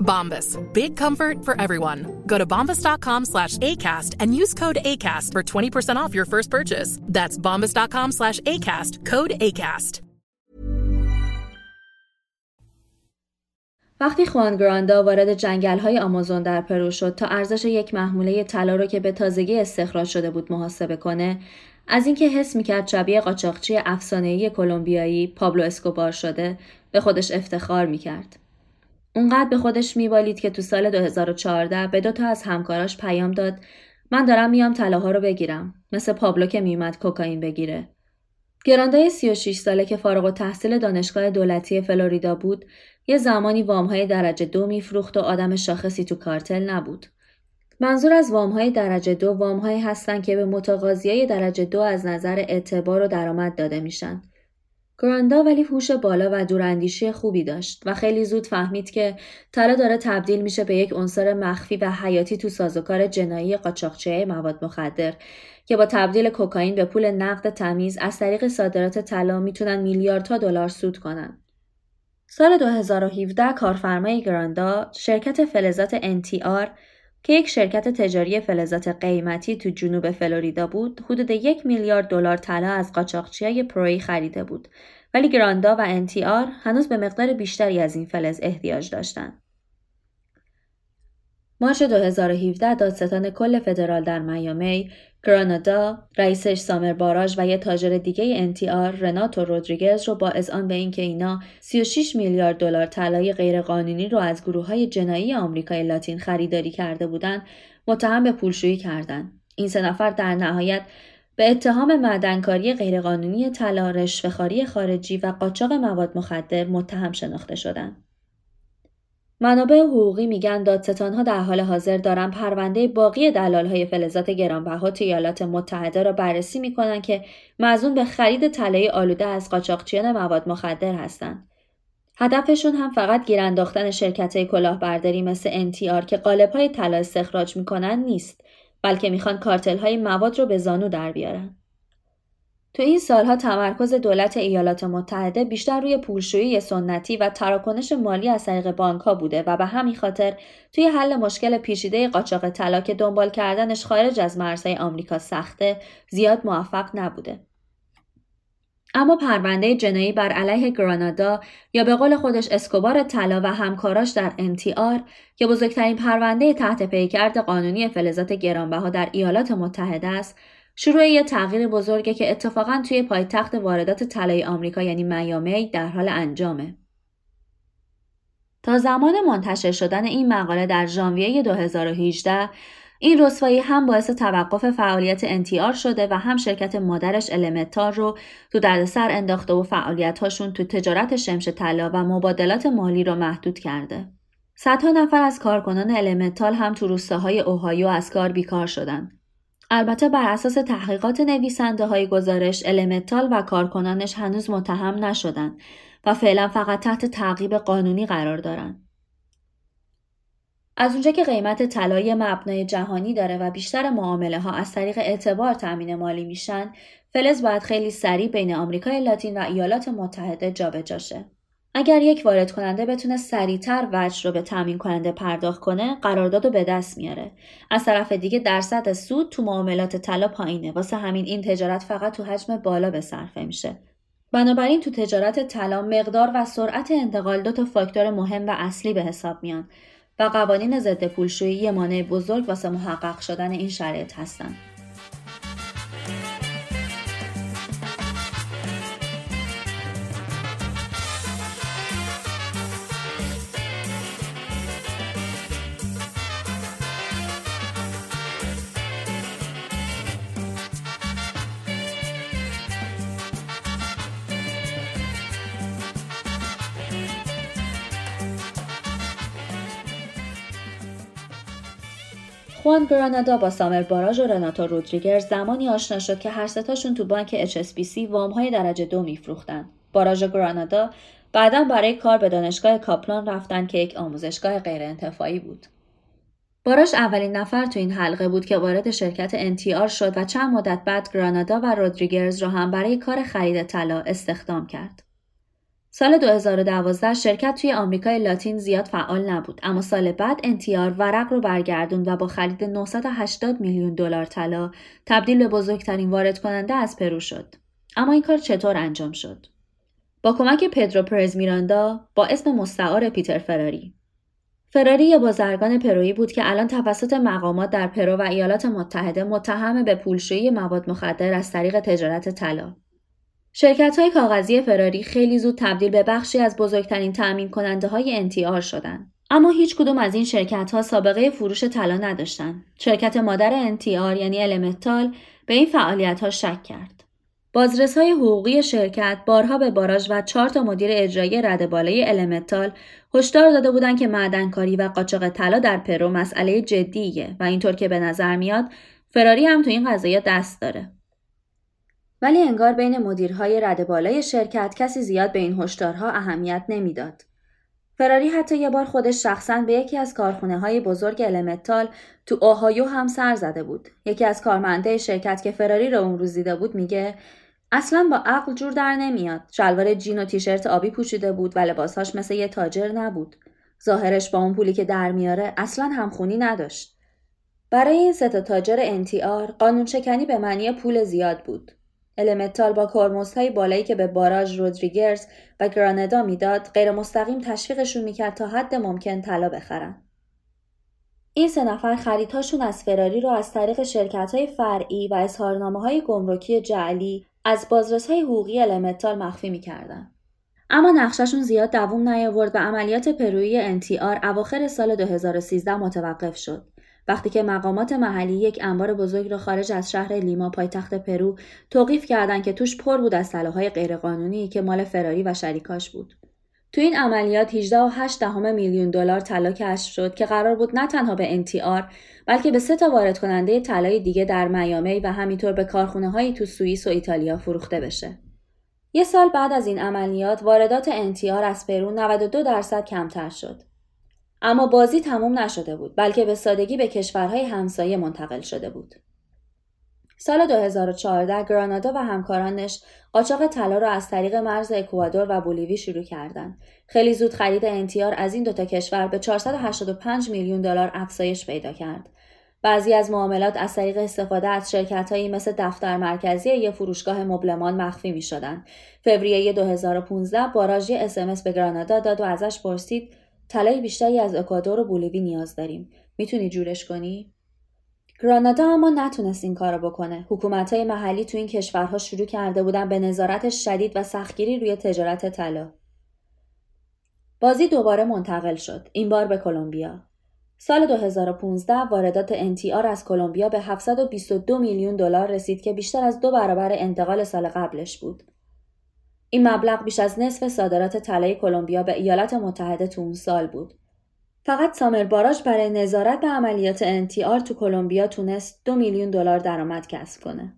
Bombas. Big comfort for everyone. Go to bombas.com slash ACAST and use code ACAST for 20% off your first purchase. That's bombas.com slash ACAST. Code ACAST.
وقتی خوان گراندا وارد جنگل های آمازون در پرو شد تا ارزش یک محموله طلا رو که به تازگی استخراج شده بود محاسبه کنه از اینکه حس می‌کرد شبیه قاچاقچی افسانه‌ای کلمبیایی پابلو اسکوبار شده به خودش افتخار می‌کرد اونقدر به خودش میبالید که تو سال 2014 به دو تا از همکاراش پیام داد من دارم میام طلاها رو بگیرم. مثل پابلو که میومد کوکائین بگیره. گراندای 36 ساله که فارغ التحصیل دانشگاه دولتی فلوریدا بود یه زمانی وامهای درجه دو میفروخت و آدم شاخصی تو کارتل نبود. منظور از وام های درجه دو وام هایی هستند که به متقاضی های درجه دو از نظر اعتبار و درآمد داده میشن. گراندا ولی هوش بالا و دوراندیشی خوبی داشت و خیلی زود فهمید که طلا داره تبدیل میشه به یک عنصر مخفی و حیاتی تو سازوکار جنایی قاچاقچی مواد مخدر که با تبدیل کوکائین به پول نقد تمیز از طریق صادرات طلا می‌تونن میلیاردها دلار سود کنن. سال 2017 کارفرمای گراندا شرکت فلزات NTR که یک شرکت تجاری فلزات قیمتی تو جنوب فلوریدا بود حدود یک میلیارد دلار طلا از قاچاقچیای پروی خریده بود ولی گراندا و NTR هنوز به مقدار بیشتری از این فلز احتیاج داشتند. مارچ 2017 دادستان کل فدرال در میامی گرانادا رئیسش سامر باراژ و یه تاجر دیگه NTR رناتو رودریگز رو با اذعان به اینکه اینا 36 میلیارد دلار طلای غیرقانونی رو از گروه های جنایی آمریکای لاتین خریداری کرده بودند متهم به پولشویی کردند این سه نفر در نهایت به اتهام معدنکاری غیرقانونی طلا رشوهخواری خارجی و قاچاق مواد مخدر متهم شناخته شدند. منابع حقوقی میگن دادستانها در حال حاضر دارن پرونده باقی های فلزات گرانبها تو ایالات متحده را بررسی می‌کنن که مزون به خرید طلای آلوده از قاچاقچیان مواد مخدر هستند. هدفشون هم فقط گیر انداختن شرکت کلاهبرداری مثل NTR که قالب های طلا استخراج می‌کنن نیست بلکه می‌خوان کارتل های مواد رو به زانو در بیارن. تو این سالها تمرکز دولت ایالات متحده بیشتر روی پولشویی سنتی و تراکنش مالی از طریق بانک ها بوده و به همین خاطر توی حل مشکل پیچیده قاچاق طلا که دنبال کردنش خارج از مرزهای آمریکا سخته زیاد موفق نبوده. اما پرونده جنایی بر علیه گرانادا یا به قول خودش اسکوبار طلا و همکاراش در NTR که بزرگترین پرونده تحت پیکرد قانونی فلزات گرانبها در ایالات متحده است شروع یه تغییر بزرگه که اتفاقا توی پایتخت واردات طلای آمریکا یعنی میامی در حال انجامه. تا زمان منتشر شدن این مقاله در ژانویه 2018 این رسوایی هم باعث توقف فعالیت انتیار شده و هم شرکت مادرش المتار رو تو دردسر انداخته و فعالیتهاشون تو تجارت شمش طلا و مبادلات مالی رو محدود کرده. صدها نفر از کارکنان المتال هم تو روستاهای اوهایو از کار بیکار شدند. البته بر اساس تحقیقات نویسنده های گزارش المتال و کارکنانش هنوز متهم نشدند و فعلا فقط تحت تعقیب قانونی قرار دارند. از اونجا که قیمت طلای مبنای جهانی داره و بیشتر معامله ها از طریق اعتبار تأمین مالی میشن، فلز باید خیلی سریع بین آمریکای لاتین و ایالات متحده جابجا شه. اگر یک وارد کننده بتونه سریعتر وجه رو به تامین کننده پرداخت کنه قرارداد رو به دست میاره. از طرف دیگه درصد سود تو معاملات طلا پایینه. واسه همین این تجارت فقط تو حجم بالا به صرفه میشه. بنابراین تو تجارت طلا مقدار و سرعت انتقال دو تا فاکتور مهم و اصلی به حساب میان و قوانین ضد پولشویی مانع بزرگ واسه محقق شدن این شرایط هستند خوان گرانادا با سامر باراژ و رناتو رودریگر زمانی آشنا شد که هر ستاشون تو بانک HSBC وام های درجه دو میفروختن. باراژ گرانادا بعدا برای کار به دانشگاه کاپلان رفتن که یک آموزشگاه غیرانتفاعی بود. باراش اولین نفر تو این حلقه بود که وارد شرکت NTR شد و چند مدت بعد گرانادا و رودریگرز را هم برای کار خرید طلا استخدام کرد. سال 2012 شرکت توی آمریکای لاتین زیاد فعال نبود اما سال بعد انتیار ورق رو برگردوند و با خرید 980 میلیون دلار طلا تبدیل به بزرگترین وارد کننده از پرو شد. اما این کار چطور انجام شد؟ با کمک پدرو پرز میراندا با اسم مستعار پیتر فراری فراری یه بازرگان پرویی بود که الان توسط مقامات در پرو و ایالات متحده متهم به پولشویی مواد مخدر از طریق تجارت طلا شرکت های کاغذی فراری خیلی زود تبدیل به بخشی از بزرگترین تأمین کننده های NTR شدند. اما هیچ کدوم از این شرکت ها سابقه فروش طلا نداشتند. شرکت مادر NTR یعنی Elemetal به این فعالیت ها شک کرد. بازرس های حقوقی شرکت بارها به باراژ و چهار تا مدیر اجرایی رده بالای Elemetal هشدار داده بودند که معدنکاری و قاچاق طلا در پرو مسئله جدیه و اینطور که به نظر میاد فراری هم تو این قضیه دست داره. ولی انگار بین مدیرهای رده بالای شرکت کسی زیاد به این هشدارها اهمیت نمی‌داد. فراری حتی یه بار خودش شخصا به یکی از کارخونه های بزرگ Elemetal تو اوهایو هم سر زده بود. یکی از کارمنده شرکت که فراری رو اون روز دیده بود میگه اصلا با عقل جور در نمیاد. شلوار جین و تیشرت آبی پوشیده بود و لباسهاش مثل یه تاجر نبود. ظاهرش با اون پولی که در میاره اصلا همخونی نداشت. برای این سه تاجر NTR قانون شکنی به معنی پول زیاد بود. المتال با کارمزدهای بالایی که به باراژ رودریگرز و گراندا می‌داد غیر مستقیم تشویقشون می‌کرد تا حد ممکن طلا بخرن. این سه نفر خریدهاشون از فراری رو از طریق شرکت های فرعی و اظهارنامه های گمرکی جعلی از بازرس های حقوقی Elemetal مخفی می‌کردن. اما نقشه‌شون زیاد دووم نیاورد و عملیات پرویی NTR اواخر سال 2013 متوقف شد. وقتی که مقامات محلی یک انبار بزرگ را خارج از شهر لیما پایتخت پرو توقیف کردند که توش پر بود از طلاهای غیرقانونی که مال فراری و شریکاش بود. تو این عملیات 18.8 میلیون دلار طلا کشف شد که قرار بود نه تنها به NTR بلکه به سه تا وارد کننده طلای دیگه در میامی و همینطور به کارخونه هایی تو سوئیس و ایتالیا فروخته بشه. یه سال بعد از این عملیات واردات NTR از پرو 92 درصد کمتر شد. اما بازی تموم نشده بود بلکه به سادگی به کشورهای همسایه منتقل شده بود. سال 2014 گرانادا و همکارانش قاچاق طلا را از طریق مرز اکوادور و بولیوی شروع کردند. خیلی زود خرید انتیار از این دوتا کشور به 485 میلیون دلار افزایش پیدا کرد. بعضی از معاملات از طریق استفاده از شرکتهایی مثل دفتر مرکزی یا فروشگاه مبلمان مخفی می شدن. فوریه 2015 باراژی اسمس به گرانادا داد و ازش پرسید طلای بیشتری از اکوادور و بولیوی نیاز داریم. می‌تونی جورش کنی؟ گرانادا اما نتونست این کارو بکنه. حکومت های محلی تو این کشورها شروع کرده بودن به نظارت شدید و سختگیری روی تجارت طلا. بازی دوباره منتقل شد. این بار به کلمبیا. سال 2015 واردات NTR از کلمبیا به 722 میلیون دلار رسید که بیشتر از دو برابر انتقال سال قبلش بود. این مبلغ بیش از نصف صادرات طلای کلمبیا به ایالات متحده تو اون سال بود. فقط سامر باراش برای نظارت به عملیات انتیار تو کلمبیا تونست دو میلیون دلار درآمد کسب کنه.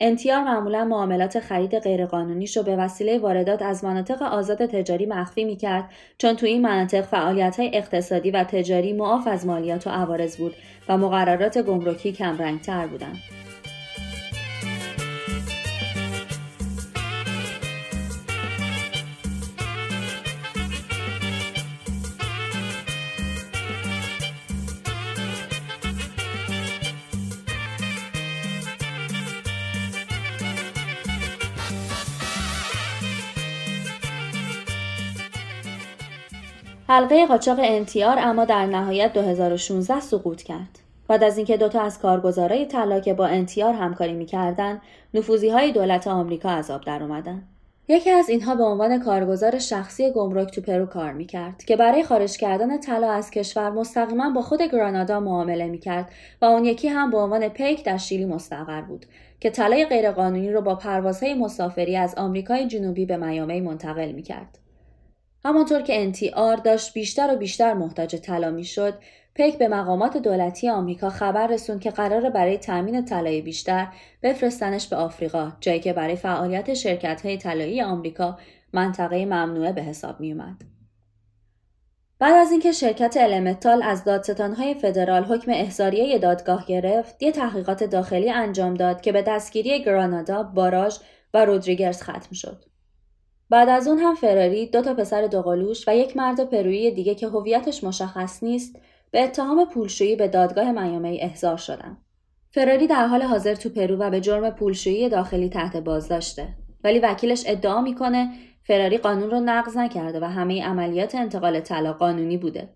انتیار معمولا معاملات خرید غیرقانونیش رو به وسیله واردات از مناطق آزاد تجاری مخفی می‌کرد چون تو این مناطق فعالیت های اقتصادی و تجاری معاف از مالیات و عوارض بود و مقررات گمرکی کمرنگتر بودند. حلقه قاچاق انتیار اما در نهایت 2016 سقوط کرد. بعد از اینکه دوتا از کارگزارای طلا که با انتیار همکاری می‌کردند نفوذی های دولت آمریکا از آب در اومدن. یکی از اینها به عنوان کارگزار شخصی گمرک تو پرو کار می‌کرد که برای خارج کردن طلا از کشور مستقیما با خود گرانادا معامله می‌کرد و اون یکی هم به عنوان پیک در شیلی مستقر بود که طلای غیرقانونی رو با پروازهای مسافری از آمریکای جنوبی به میامی منتقل می‌کرد. همانطور که NTR داشت بیشتر و بیشتر محتاج طلا می‌شد پیک به مقامات دولتی آمریکا خبر رسوند که قرار برای تامین طلای بیشتر بفرستنش به آفریقا جایی که برای فعالیت شرکت های طلایی آمریکا منطقه ممنوعه به حساب می اومد. بعد از اینکه شرکت المتال از دادستانهای فدرال حکم احضاریه دادگاه گرفت، یه تحقیقات داخلی انجام داد که به دستگیری گرانادا، باراژ و رودریگرز ختم شد. بعد از اون هم فراری دو تا پسر دوقلوش و یک مرد پرویی دیگه که هویتش مشخص نیست به اتهام پولشویی به دادگاه میامی احضار شدن. فراری در حال حاضر تو پرو و به جرم پولشویی داخلی تحت بازداشته ولی وکیلش ادعا می‌کنه فراری قانون رو نقض نکرده و همه عملیات انتقال طلا قانونی بوده.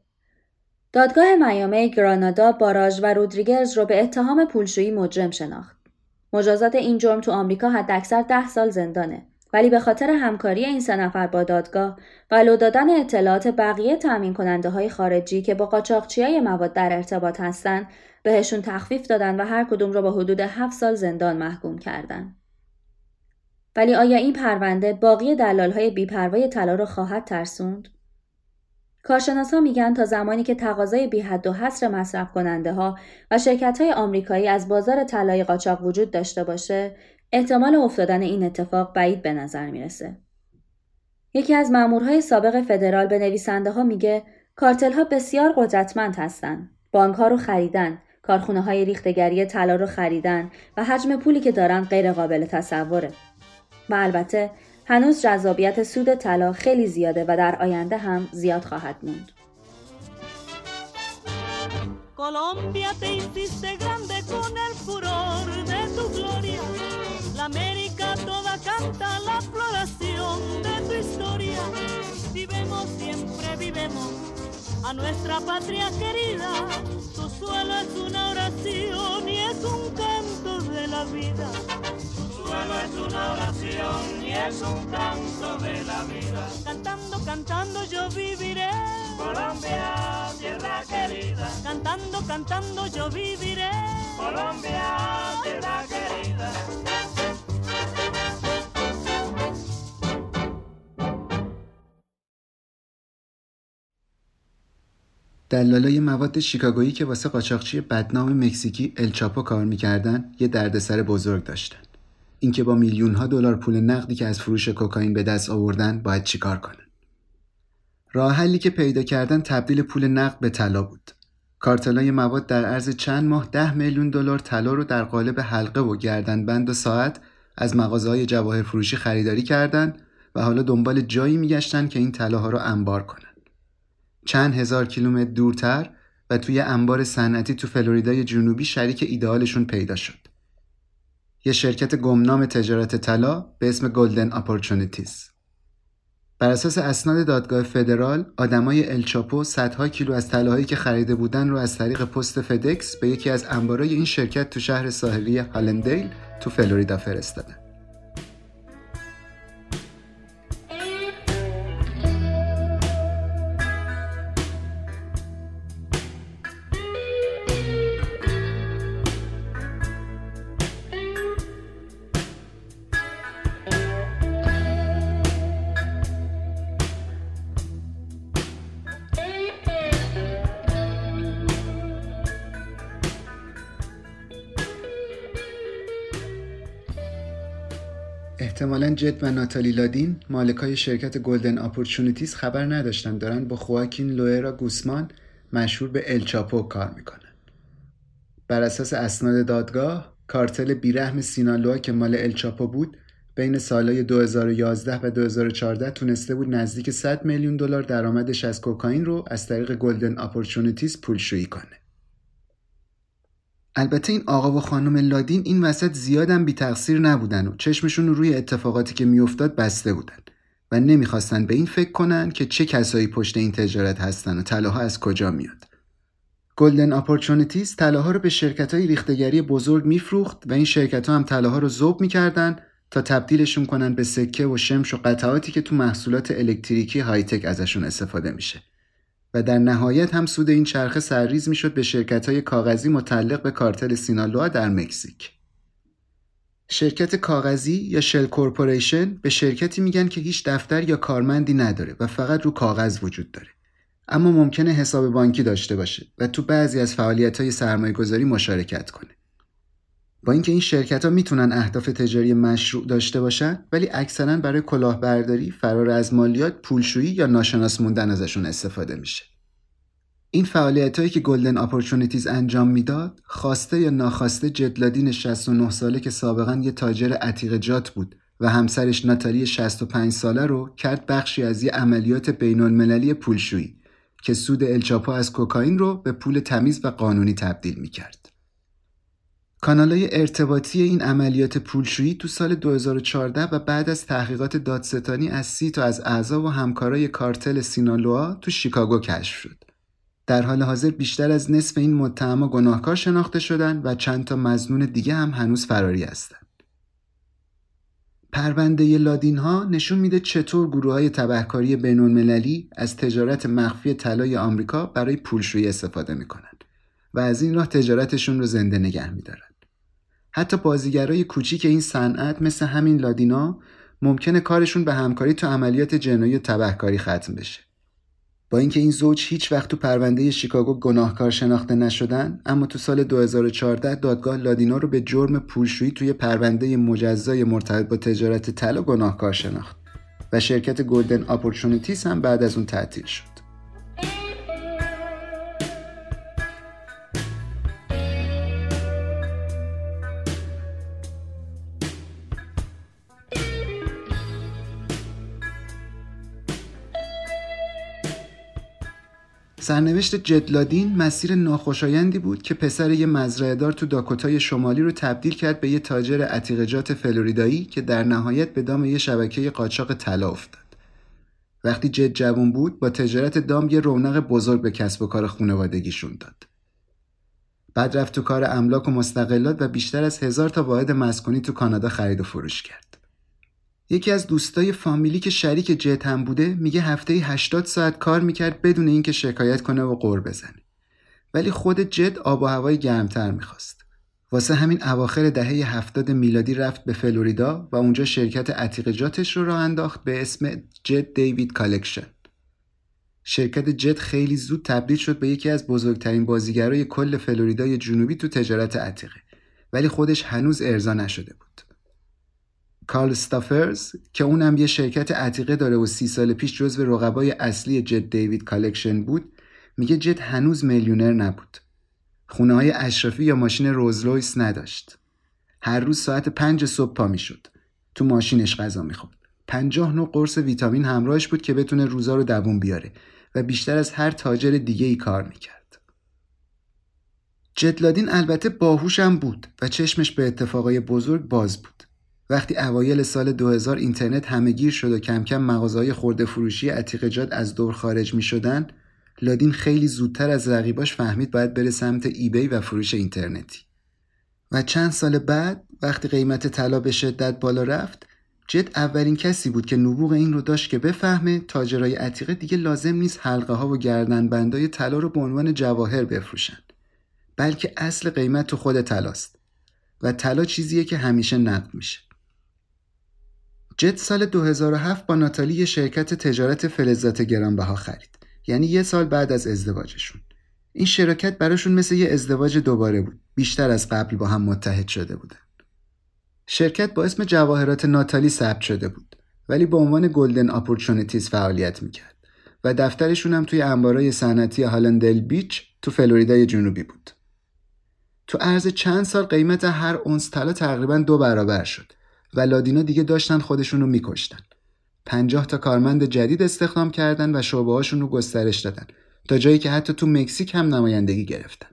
دادگاه میامی گرانادا، باراژ و رودریگرز رو به اتهام پولشویی مجرم شناخت. مجازات این جرم تو آمریکا حداکثر ده سال زندانه ولی به خاطر همکاری این سه نفر با دادگاه و لو دادن اطلاعات بقیه تأمین کننده های خارجی که با قاچاقچی های مواد در ارتباط هستند بهشون تخفیف دادن و هر کدوم را با حدود هفت سال زندان محکوم کردند. ولی آیا این پرونده باقی دلالهای بیپروای طلا را خواهد ترسوند؟ کارشناسا میگن تا زمانی که تقاضای بی حد و حصر مصرف کننده ها و شرکت های آمریکایی از بازار طلای قاچاق وجود داشته باشه، احتمال افتادن این اتفاق بعید به نظر می‌رسه. یکی از مامورهای سابق فدرال به نویسنده ها میگه کارتل ها بسیار قدرتمند هستند. بانک ها رو خریدن، کارخونه های ریختگری طلا رو خریدن و حجم پولی که دارن غیر قابل تصوره. و البته هنوز جذابیت سود طلا خیلی زیاده و در آینده هم زیاد خواهد موند.
Colombia te hiciste grande con el la floración de tu historia. Vivemos, siempre vivemos a nuestra patria querida. Tu suelo es una oración y es un canto de la vida. suelo es una oración y es un canto de la vida. Cantando, cantando yo viviré. Colombia, tierra querida. Cantando, cantando yo viviré. Colombia, tierra querida.
دلالای مواد شیکاگویی که واسه قاچاقچی بدنام مکزیکی الچاپو کار می‌کردن یه دردسر بزرگ داشتن. اینکه با میلیون ها دلار پول نقدی که از فروش کوکائین به دست آوردن باید چیکار کنن راه حلی که پیدا کردن تبدیل پول نقد به طلا بود کارتلای مواد در عرض چند ماه ده میلیون دلار طلا رو در قالب حلقه و گردنبند و ساعت از مغازه‌های جواهر فروشی خریداری کردند و حالا دنبال جایی میگشتن که این طلاها رو انبار کنن. چند هزار کیلومتر دورتر و توی انبار صنعتی تو فلوریدای جنوبی شریک ایدئالشون پیدا شد. یه شرکت گمنام تجارت طلا به اسم Golden Opportunities بر اساس اسناد دادگاه فدرال آدمای الچاپو صدها کیلو از طلاهایی که خریده بودن رو از طریق پست فدکس به یکی از انبارای این شرکت تو شهر ساحلی هالندیل تو فلوریدا فرستادن احتمالا جد و ناتالی لادین مالکای شرکت Golden Opportunities خبر نداشتن دارن با خواکین لوئرا گوسمان مشهور به الچاپو کار می‌کنن. بر اساس اسناد دادگاه کارتل بیرحم سینالوآ که مال الچاپو بود بین سالهای 2011 و 2014 تونسته بود نزدیک 100 میلیون دلار درآمدش از کوکائین رو از طریق Golden Opportunities پولشویی کنه. البته این آقا و خانم لادین این وسط زیادم بی تقصیر نبودن و چشمشون رو روی اتفاقاتی که میافتاد بسته بودن و نمی‌خواستن به این فکر کنن که چه کسایی پشت این تجارت هستن و طلاها از کجا میاد. Golden Opportunities طلاها رو به شرکت های ریختگری بزرگ میفروخت و این شرکت ها هم طلاها رو ذوب می‌کردن تا تبدیلشون کنن به سکه و شمش و قطعاتی که تو محصولات الکتریکی های تک ازشون استفاده میشه. و در نهایت هم سود این چرخه سرریز می‌شد به شرکت های کاغذی متعلق به کارتل سینالوها در مکزیک. شرکت کاغذی یا شل کورپوریشن به شرکتی میگن که هیچ دفتر یا کارمندی نداره و فقط رو کاغذ وجود داره. اما ممکنه حساب بانکی داشته باشه و تو بعضی از فعالیت های سرمایه گذاری مشارکت کنه. با اینکه این شرکت ها می‌تونن اهداف تجاری مشروع داشته باشن ولی اکثرا برای کلاهبرداری، فرار از مالیات، پولشویی یا ناشناس موندن ازشون استفاده میشه. این فعالیت هایی که Golden Opportunities انجام می‌داد خواسته یا ناخواسته جد لادین 69 ساله که سابقا یه تاجر عتیقه جات بود و همسرش ناتالی 65 ساله رو کرد بخشی از یه عملیات بین المللی پولشویی که سود الچاپو از کوکائین رو به پول تمیز و قانونی تبدیل می‌کرد. کانالای ارتباطی این عملیات پولشویی تو سال 2014 و بعد از تحقیقات دادستانی از سی تا از اعضا و همکارای کارتل سینالوآ تو شیکاگو کشف شد. در حال حاضر بیشتر از نصف این متهما گناهکار شناخته شدن و چند تا مزنون دیگه هم هنوز فراری هستند. پرونده لادین ها نشون میده چطور گروه های تبهکاری بین از تجارت مخفی طلای آمریکا برای پولشویی استفاده می‌کنن و از این راه تجارتشون رو زنده نگه میدارن. حتی بازیگرای کوچیک این صنعت مثل همین لادینا ممکنه کارشون به همکاری تو عملیات جنایی و تبهکاری ختم بشه. با اینکه این زوج هیچ وقت تو پرونده شیکاگو گناهکار شناخته نشدن اما تو سال 2014 دادگاه لادینا رو به جرم پولشویی توی پرونده مجزای مرتبط با تجارت طلا گناهکار شناخت و شرکت Golden Opportunities هم بعد از اون تعطیل شد. سرنوشت جدلادین مسیر ناخوشایندی بود که پسر یه مزرعهدار تو داکوتای شمالی رو تبدیل کرد به یه تاجر عتیقجات فلوریدایی که در نهایت به دام یه شبکه قاچاق طلا افتاد. وقتی جد جوون بود با تجارت دام یه رونق بزرگ به کسب و کار خونوادگیشون داد. بعد رفت تو کار املاک و مستقلات و بیشتر از هزار تا واحد مسکونی تو کانادا خرید و فروش کرد. یکی از دوستای فامیلی که شریک جت هم بوده میگه هفته 80 ساعت کار می‌کرد بدون اینکه شکایت کنه و قور بزنه. ولی خود جد آب و هوای گرمتر می‌خواست. واسه همین اواخر دهه 70 میلادی رفت به فلوریدا و اونجا شرکت عتیقجاتش رو راه انداخت به اسم Jed David Collection. شرکت جد خیلی زود تبدیل شد به یکی از بزرگترین بازیگرای کل فلوریدای جنوبی تو تجارت عتیقه ولی خودش هنوز ارضا نشده بود. کارل استافرز که اونم یه شرکت عتیقه داره و سی سال پیش جزو رقبای اصلی Jed David Collection بود میگه جت هنوز میلیونر نبود. خونه های اشرافی یا ماشین روزلویس نداشت. هر روز ساعت پنج صبح پا می‌شد. تو ماشینش غذا می‌خورد. پنجاه نوع قرص ویتامین همراهش بود که بتونه روزا رو دوون بیاره و بیشتر از هر تاجر دیگه ای کار می‌کرد. جدلادین البته باهوشم بود و چشمش به اتفاقای بزرگ باز بود. وقتی اوایل سال 2000 اینترنت همهگیر شد و کم کم مغازهای خورده فروشی عتیقجات از دور خارج می شدن لادین خیلی زودتر از رقیباش فهمید باید بره سمت ایبی و فروش اینترنتی. و چند سال بعد وقتی قیمت طلا به شدت بالا رفت جد اولین کسی بود که نبوغ این رو داشت که بفهمه تاجرای عتیقه دیگه لازم نیست حلقه ها و گردن بندای طلا رو به عنوان جواهر بفروشن بلکه اصل قیمت تو خود طلاست. و طلا چیزیه که همیشه نقد میشه. جت سال 2007 با ناتالی یه شرکت تجارت فلزات گرانبها خرید. یعنی یه سال بعد از ازدواجشون. این شراکت براشون مثل یه ازدواج دوباره بود. بیشتر از قبل با هم متحد شده بودن. شرکت با اسم جواهرات ناتالی ثبت شده بود. ولی به عنوان Golden Opportunities فعالیت می‌کرد. و دفترشون هم توی انبارای صنعتی هالندل بیچ تو فلوریدای جنوبی بود. تو عرض چند سال قیمت هر اونس طلا تقریبا دو برابر شد. و لادینا دیگه داشتن خودشون رو میکشتن. پنجاه تا کارمند جدید استخدام کردن و شعبه هاشون رو گسترش دادن تا جایی که حتی تو مکزیک هم نمایندگی گرفتن.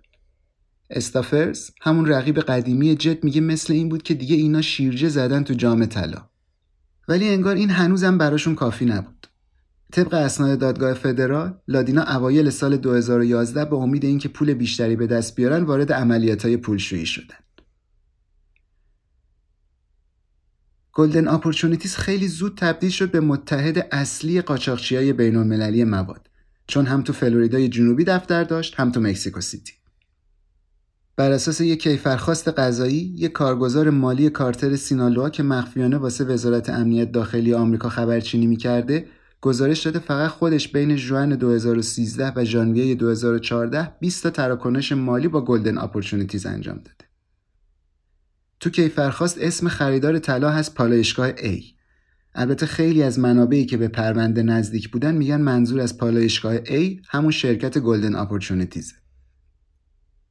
استافرز همون رقیب قدیمی جت میگه مثل این بود که دیگه اینا شیرجه زدن تو جام طلا. ولی انگار این هنوزم براشون کافی نبود. طبق اسناد دادگاه فدرال، لادینا اوایل سال 2011 به امید اینکه پول بیشتری به دست بیارن وارد عملیاتهای پولشویی شدن. Golden Opportunities خیلی زود تبدیل شد به متحد اصلی قاچاقچیای بین المللی مواد. چون هم تو فلوریدای جنوبی دفتر داشت هم تو مکسیکو سیتی. بر اساس یک کیفرخواست قضایی یک کارگزار مالی کارتل سینالوا که مخفیانه واسه وزارت امنیت داخلی آمریکا خبرچینی می‌کرده گزارش داده فقط خودش بین ژوئن 2013 و ژانویه 2014 20 تا تراکنش مالی با Golden Opportunities انجام داده. تو کیفرخواست اسم خریدار طلا هست پالایشگاه A البته خیلی از منابعی که به پرونده نزدیک بودن میگن منظور از پالایشگاه A همون شرکت Golden Opportunities ه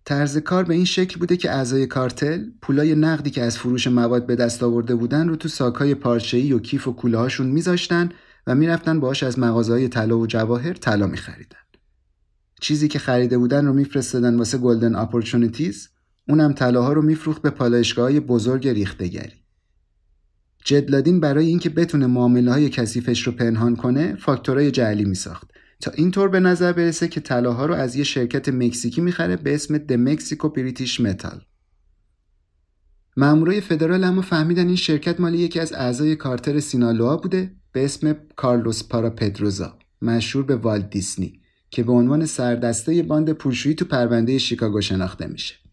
طرز کار به این شکل بوده که اعضای کارتل پولای نقدی که از فروش مواد به دست آورده بودن رو تو ساکای پارچه‌ای و کیف و کوله هاشون میذاشتن و می‌رفتن باهاش از مغازه‌های طلا و جواهر طلا میخریدن. چیزی که خریده بودن رو میفرستادن واسه Golden Opportunities اونم طلاها رو میفروخت به پالایشگاه بزرگ ریختگری. جد لادین برای اینکه بتونه معامله های کثیفش رو پنهان کنه فاکتورای جعلی میساخت تا اینطور به نظر برسه که طلاها رو از یه شرکت مکزیکی می‌خره به اسم De Mexico British Metal. مامورای فدرال اما فهمیدن این شرکت مال یکی از اعضای کارتل سینالوآ بوده به اسم کارلوس پدروزا مشهور به والت دیسنی که به عنوان سردسته باند پولشویی تو پرونده شیکاگو شناخته میشه.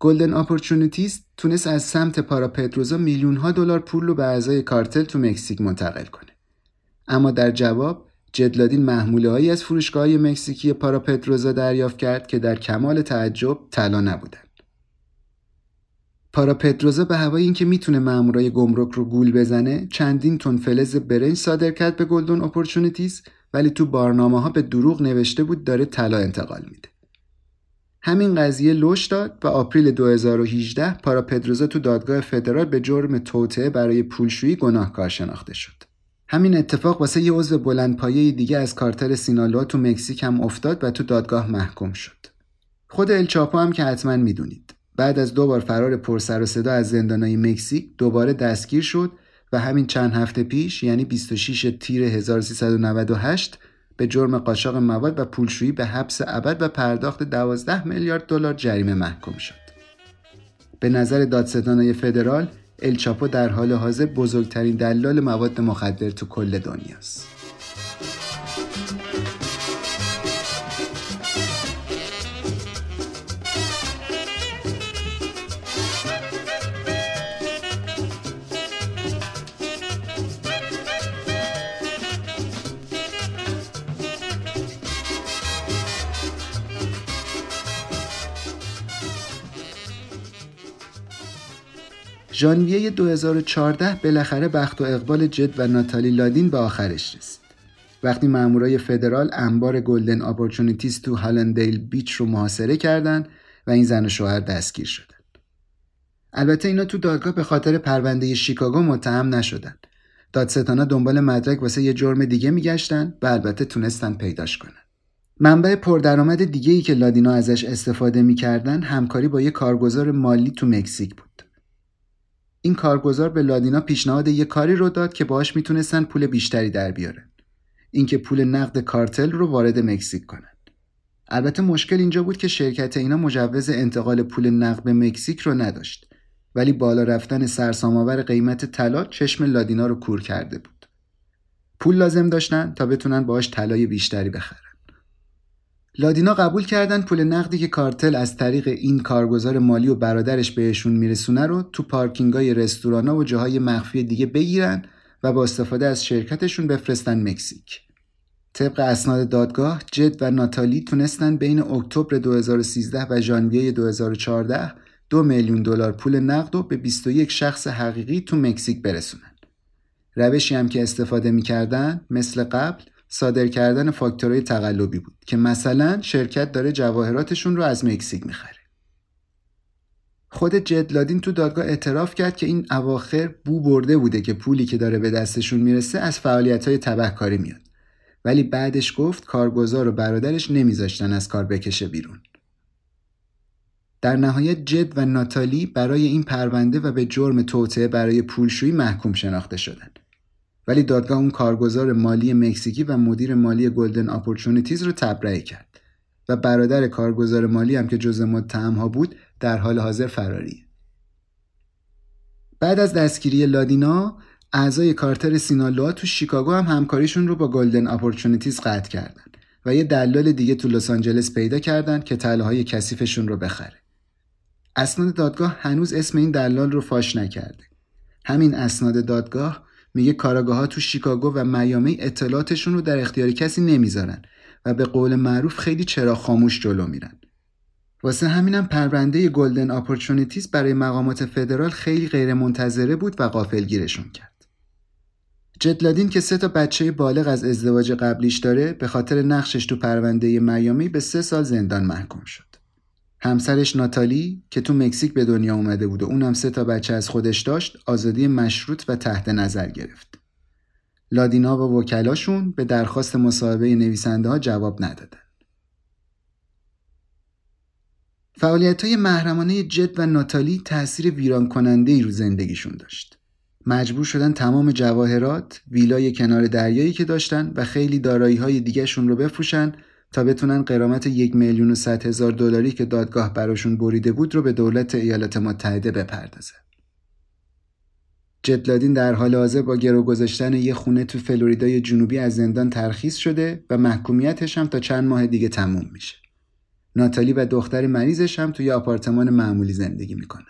Golden Opportunities تونست از سمت پاراپدروزا میلیون ها دلار پول رو به اعضای کارتل تو مکزیک منتقل کنه. اما در جواب جد لادین محموله هایی از فروشگاه مکزیکی پاراپدروزا دریافت کرد که در کمال تعجب طلا نبودن. پاراپدروزا به هوای اینکه می‌تونه مامورای گمرک رو گول بزنه چندین تن فلز برنج صادر کرد به Golden Opportunities ولی تو بارنامه ها به دروغ نوشته بود داره طلا انتقال میده. همین قضیه لوش داد و آپریل 2018 پاراپدروزا تو دادگاه فدرال به جرم توطعه برای پولشویی گناهکار شناخته شد. همین اتفاق واسه یه عضو بلندپایه دیگه از کارتر سینالوا تو مکزیک هم افتاد و تو دادگاه محکوم شد. خود الچاپو هم که حتما می‌دونید. بعد از دو بار فرار پرسر و صدا از زندانای مکزیک دوباره دستگیر شد و همین چند هفته پیش یعنی 26 تیر 1398 به جرم قاچاق مواد و پولشویی به حبس ابد و پرداخت 12 میلیارد دلار جریمه محکوم شد. به نظر دادستانای فدرال الچاپو در حال حاضر بزرگترین دلال مواد مخدر تو کل دنیاست. ژانویه 2014 بالاخره بخت و اقبال جد و ناتالی لادین به آخرش رسید. وقتی مامورای فدرال انبار Golden Opportunities تو هالندیل بیچ رو محاصره کردند و این زن و شوهر دستگیر شدن. البته اینا تو دادگاه به خاطر پرونده شیکاگو متهم نشدن. دادستانا دنبال مدرک واسه یه جرم دیگه میگشتن و البته تونستن پیداش کنن. منبع پردرآمد دیگه ای که لادینا ازش استفاده می‌کردن همکاری با یه کارگزار مالی تو مکزیک بود. این کارگزار به لادینا پیشنهاد یه کاری رو داد که باهاش می‌تونستن پول بیشتری در بیارن. اینکه پول نقد کارتل رو وارد مکزیک کنن. البته مشکل اینجا بود که شرکت اینا مجوز انتقال پول نقد به مکزیک رو نداشت. ولی بالا رفتن سرسام‌آور قیمت طلا چشم لادینا رو کور کرده بود. پول لازم داشتن تا بتونن باهاش طلای بیشتری بخرن. لادینا قبول کردن پول نقدی که کارتل از طریق این کارگزار مالی و برادرش بهشون میرسونه رو تو پارکینگای رستورانا و جاهای مخفی دیگه بگیرن و با استفاده از شرکتشون بفرستن مکزیک. طبق اسناد دادگاه جد و ناتالی تونستن بین اکتبر 2013 و ژانویه 2014 دو میلیون دلار پول نقد و به 21 شخص حقیقی تو مکزیک برسونن. روشی هم که استفاده می‌کردن مثل قبل صادر کردن فاکتورهای تقلبی بود که مثلا شرکت داره جواهراتشون رو از مکزیک می‌خره. خود جد لادین تو دادگاه اعتراف کرد که این اواخر بو برده بوده که پولی که داره به دستشون می‌رسه از فعالیت های تبهکاری میاد. ولی بعدش گفت کارگزار و برادرش نمیذاشتن از کار بکشه بیرون. در نهایت جد و ناتالی برای این پرونده و به جرم توطئه برای پولشویی محکوم شناخته شدند. ولی دادگاه اون کارگزار مالی مکزیکی و مدیر مالی Golden Opportunities رو تبرئه کرد و برادر کارگزار مالی هم که جزء ها بود در حال حاضر فراریه. بعد از دستگیری لادینا اعضای کارتل سینالوآ تو شیکاگو هم همکاریشون رو با Golden Opportunities قطع کردن و یه دلال دیگه تو لس آنجلس پیدا کردن که طلاهای کثیفشون رو بخره. اسناد دادگاه هنوز اسم این دلال رو فاش نکرده. همین اسناد دادگاه میگه کاراگاه ها تو شیکاگو و میامی اطلاعاتشون رو در اختیار کسی نمی‌ذارن و به قول معروف خیلی چراغ خاموش جلو میرن. واسه همینم پرونده Golden Opportunities برای مقامات فدرال خیلی غیر منتظره بود و غافلگیرشون کرد. جد لادین که سه تا بچه بالغ از ازدواج قبلیش داره به خاطر نقشش تو پرونده میامی به سه سال زندان محکوم شد. همسرش ناتالی که تو مکزیک به دنیا اومده بود و اونم سه تا بچه از خودش داشت آزادی مشروط و تحت نظر گرفت. لادینا و وکلاشون به درخواست مصاحبه نویسنده ها جواب ندادن. فعالیت های محرمانه جد و ناتالی تأثیر ویران کننده ای رو زندگیشون داشت. مجبور شدن تمام جواهرات، ویلای کنار دریایی که داشتن و خیلی دارایی های دیگهشون رو بفروشن تا بتونن قرامت یک میلیون و صد هزار دلاری که دادگاه براشون بریده بود رو به دولت ایالات متحده بپردازه. جد لادین در حال حاضر با گرو گذاشتن یه خونه تو فلوریدای جنوبی از زندان ترخیص شده و محکومیتش هم تا چند ماه دیگه تموم میشه. ناتالی و دختر مریضش هم توی آپارتمان معمولی زندگی می‌کنن.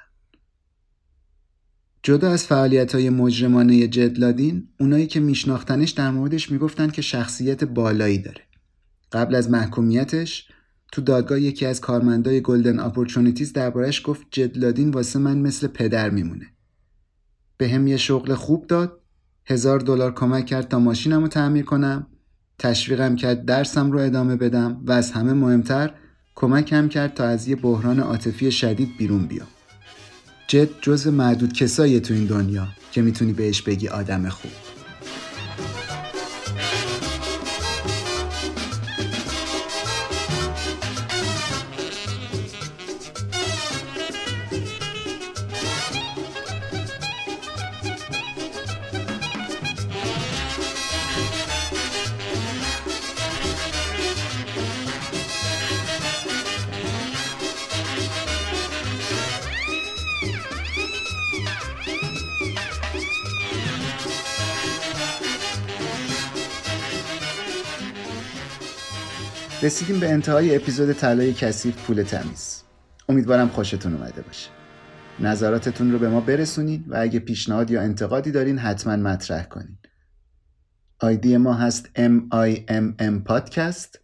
جدا از فعالیت های مجرمانه جد لادین اونایی که میشناختنش در موردش می‌گفتن که شخصیت بالایی داره. قبل از محکومیتش تو دادگاه یکی از کارمندای Golden Opportunities دربارش گفت جد لادین واسه من مثل پدر میمونه. به هم یه شغل خوب داد هزار دلار کمک کرد تا ماشینم رو تعمیر کنم تشویقم کرد درسم رو ادامه بدم و از همه مهمتر کمکم کرد تا از یه بحران عاطفی شدید بیرون بیام جد جزو معدود کسایی تو این دنیا که می‌تونی بهش بگی آدم خوب رسیدیم به انتهای اپیزود طلای کثیف پول تمیز. امیدوارم خوشتون اومده باشه. نظراتتون رو به ما برسونید و اگه پیشنهاد یا انتقادی دارین حتما مطرح کنین. آیدی ما هست MIMM پادکست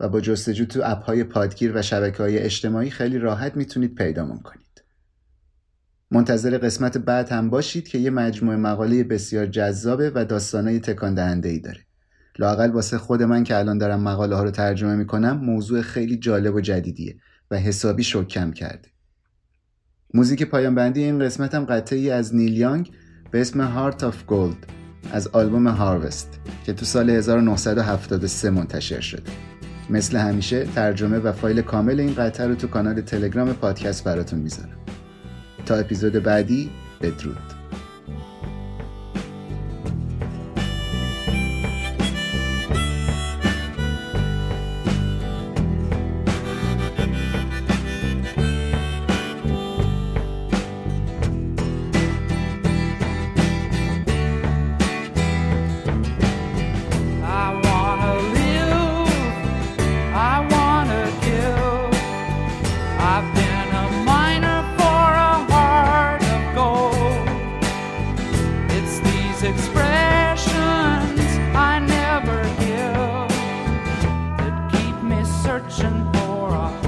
و با جستجو تو اپ های پادگیر و شبکه های اجتماعی خیلی راحت می‌تونید پیدامون کنید. منتظر قسمت بعد هم باشید که یه مجموعه مقاله بسیار جذابه و داستانای تکان دهنده ای داره. لاقل واسه خود من که الان دارم مقاله ها رو ترجمه می‌کنم موضوع خیلی جالب و جدیدیه و حسابی شکم کرده. موزیک پایان بندی این قسمت هم قطعی از نیل یانگ به اسم Heart of Gold از آلبوم هاروست که تو سال 1973 منتشر شده. مثل همیشه ترجمه و فایل کامل این قطعه رو تو کانال تلگرام پادکست براتون می‌ذارم. تا اپیزود بعدی بدرود.
searching for a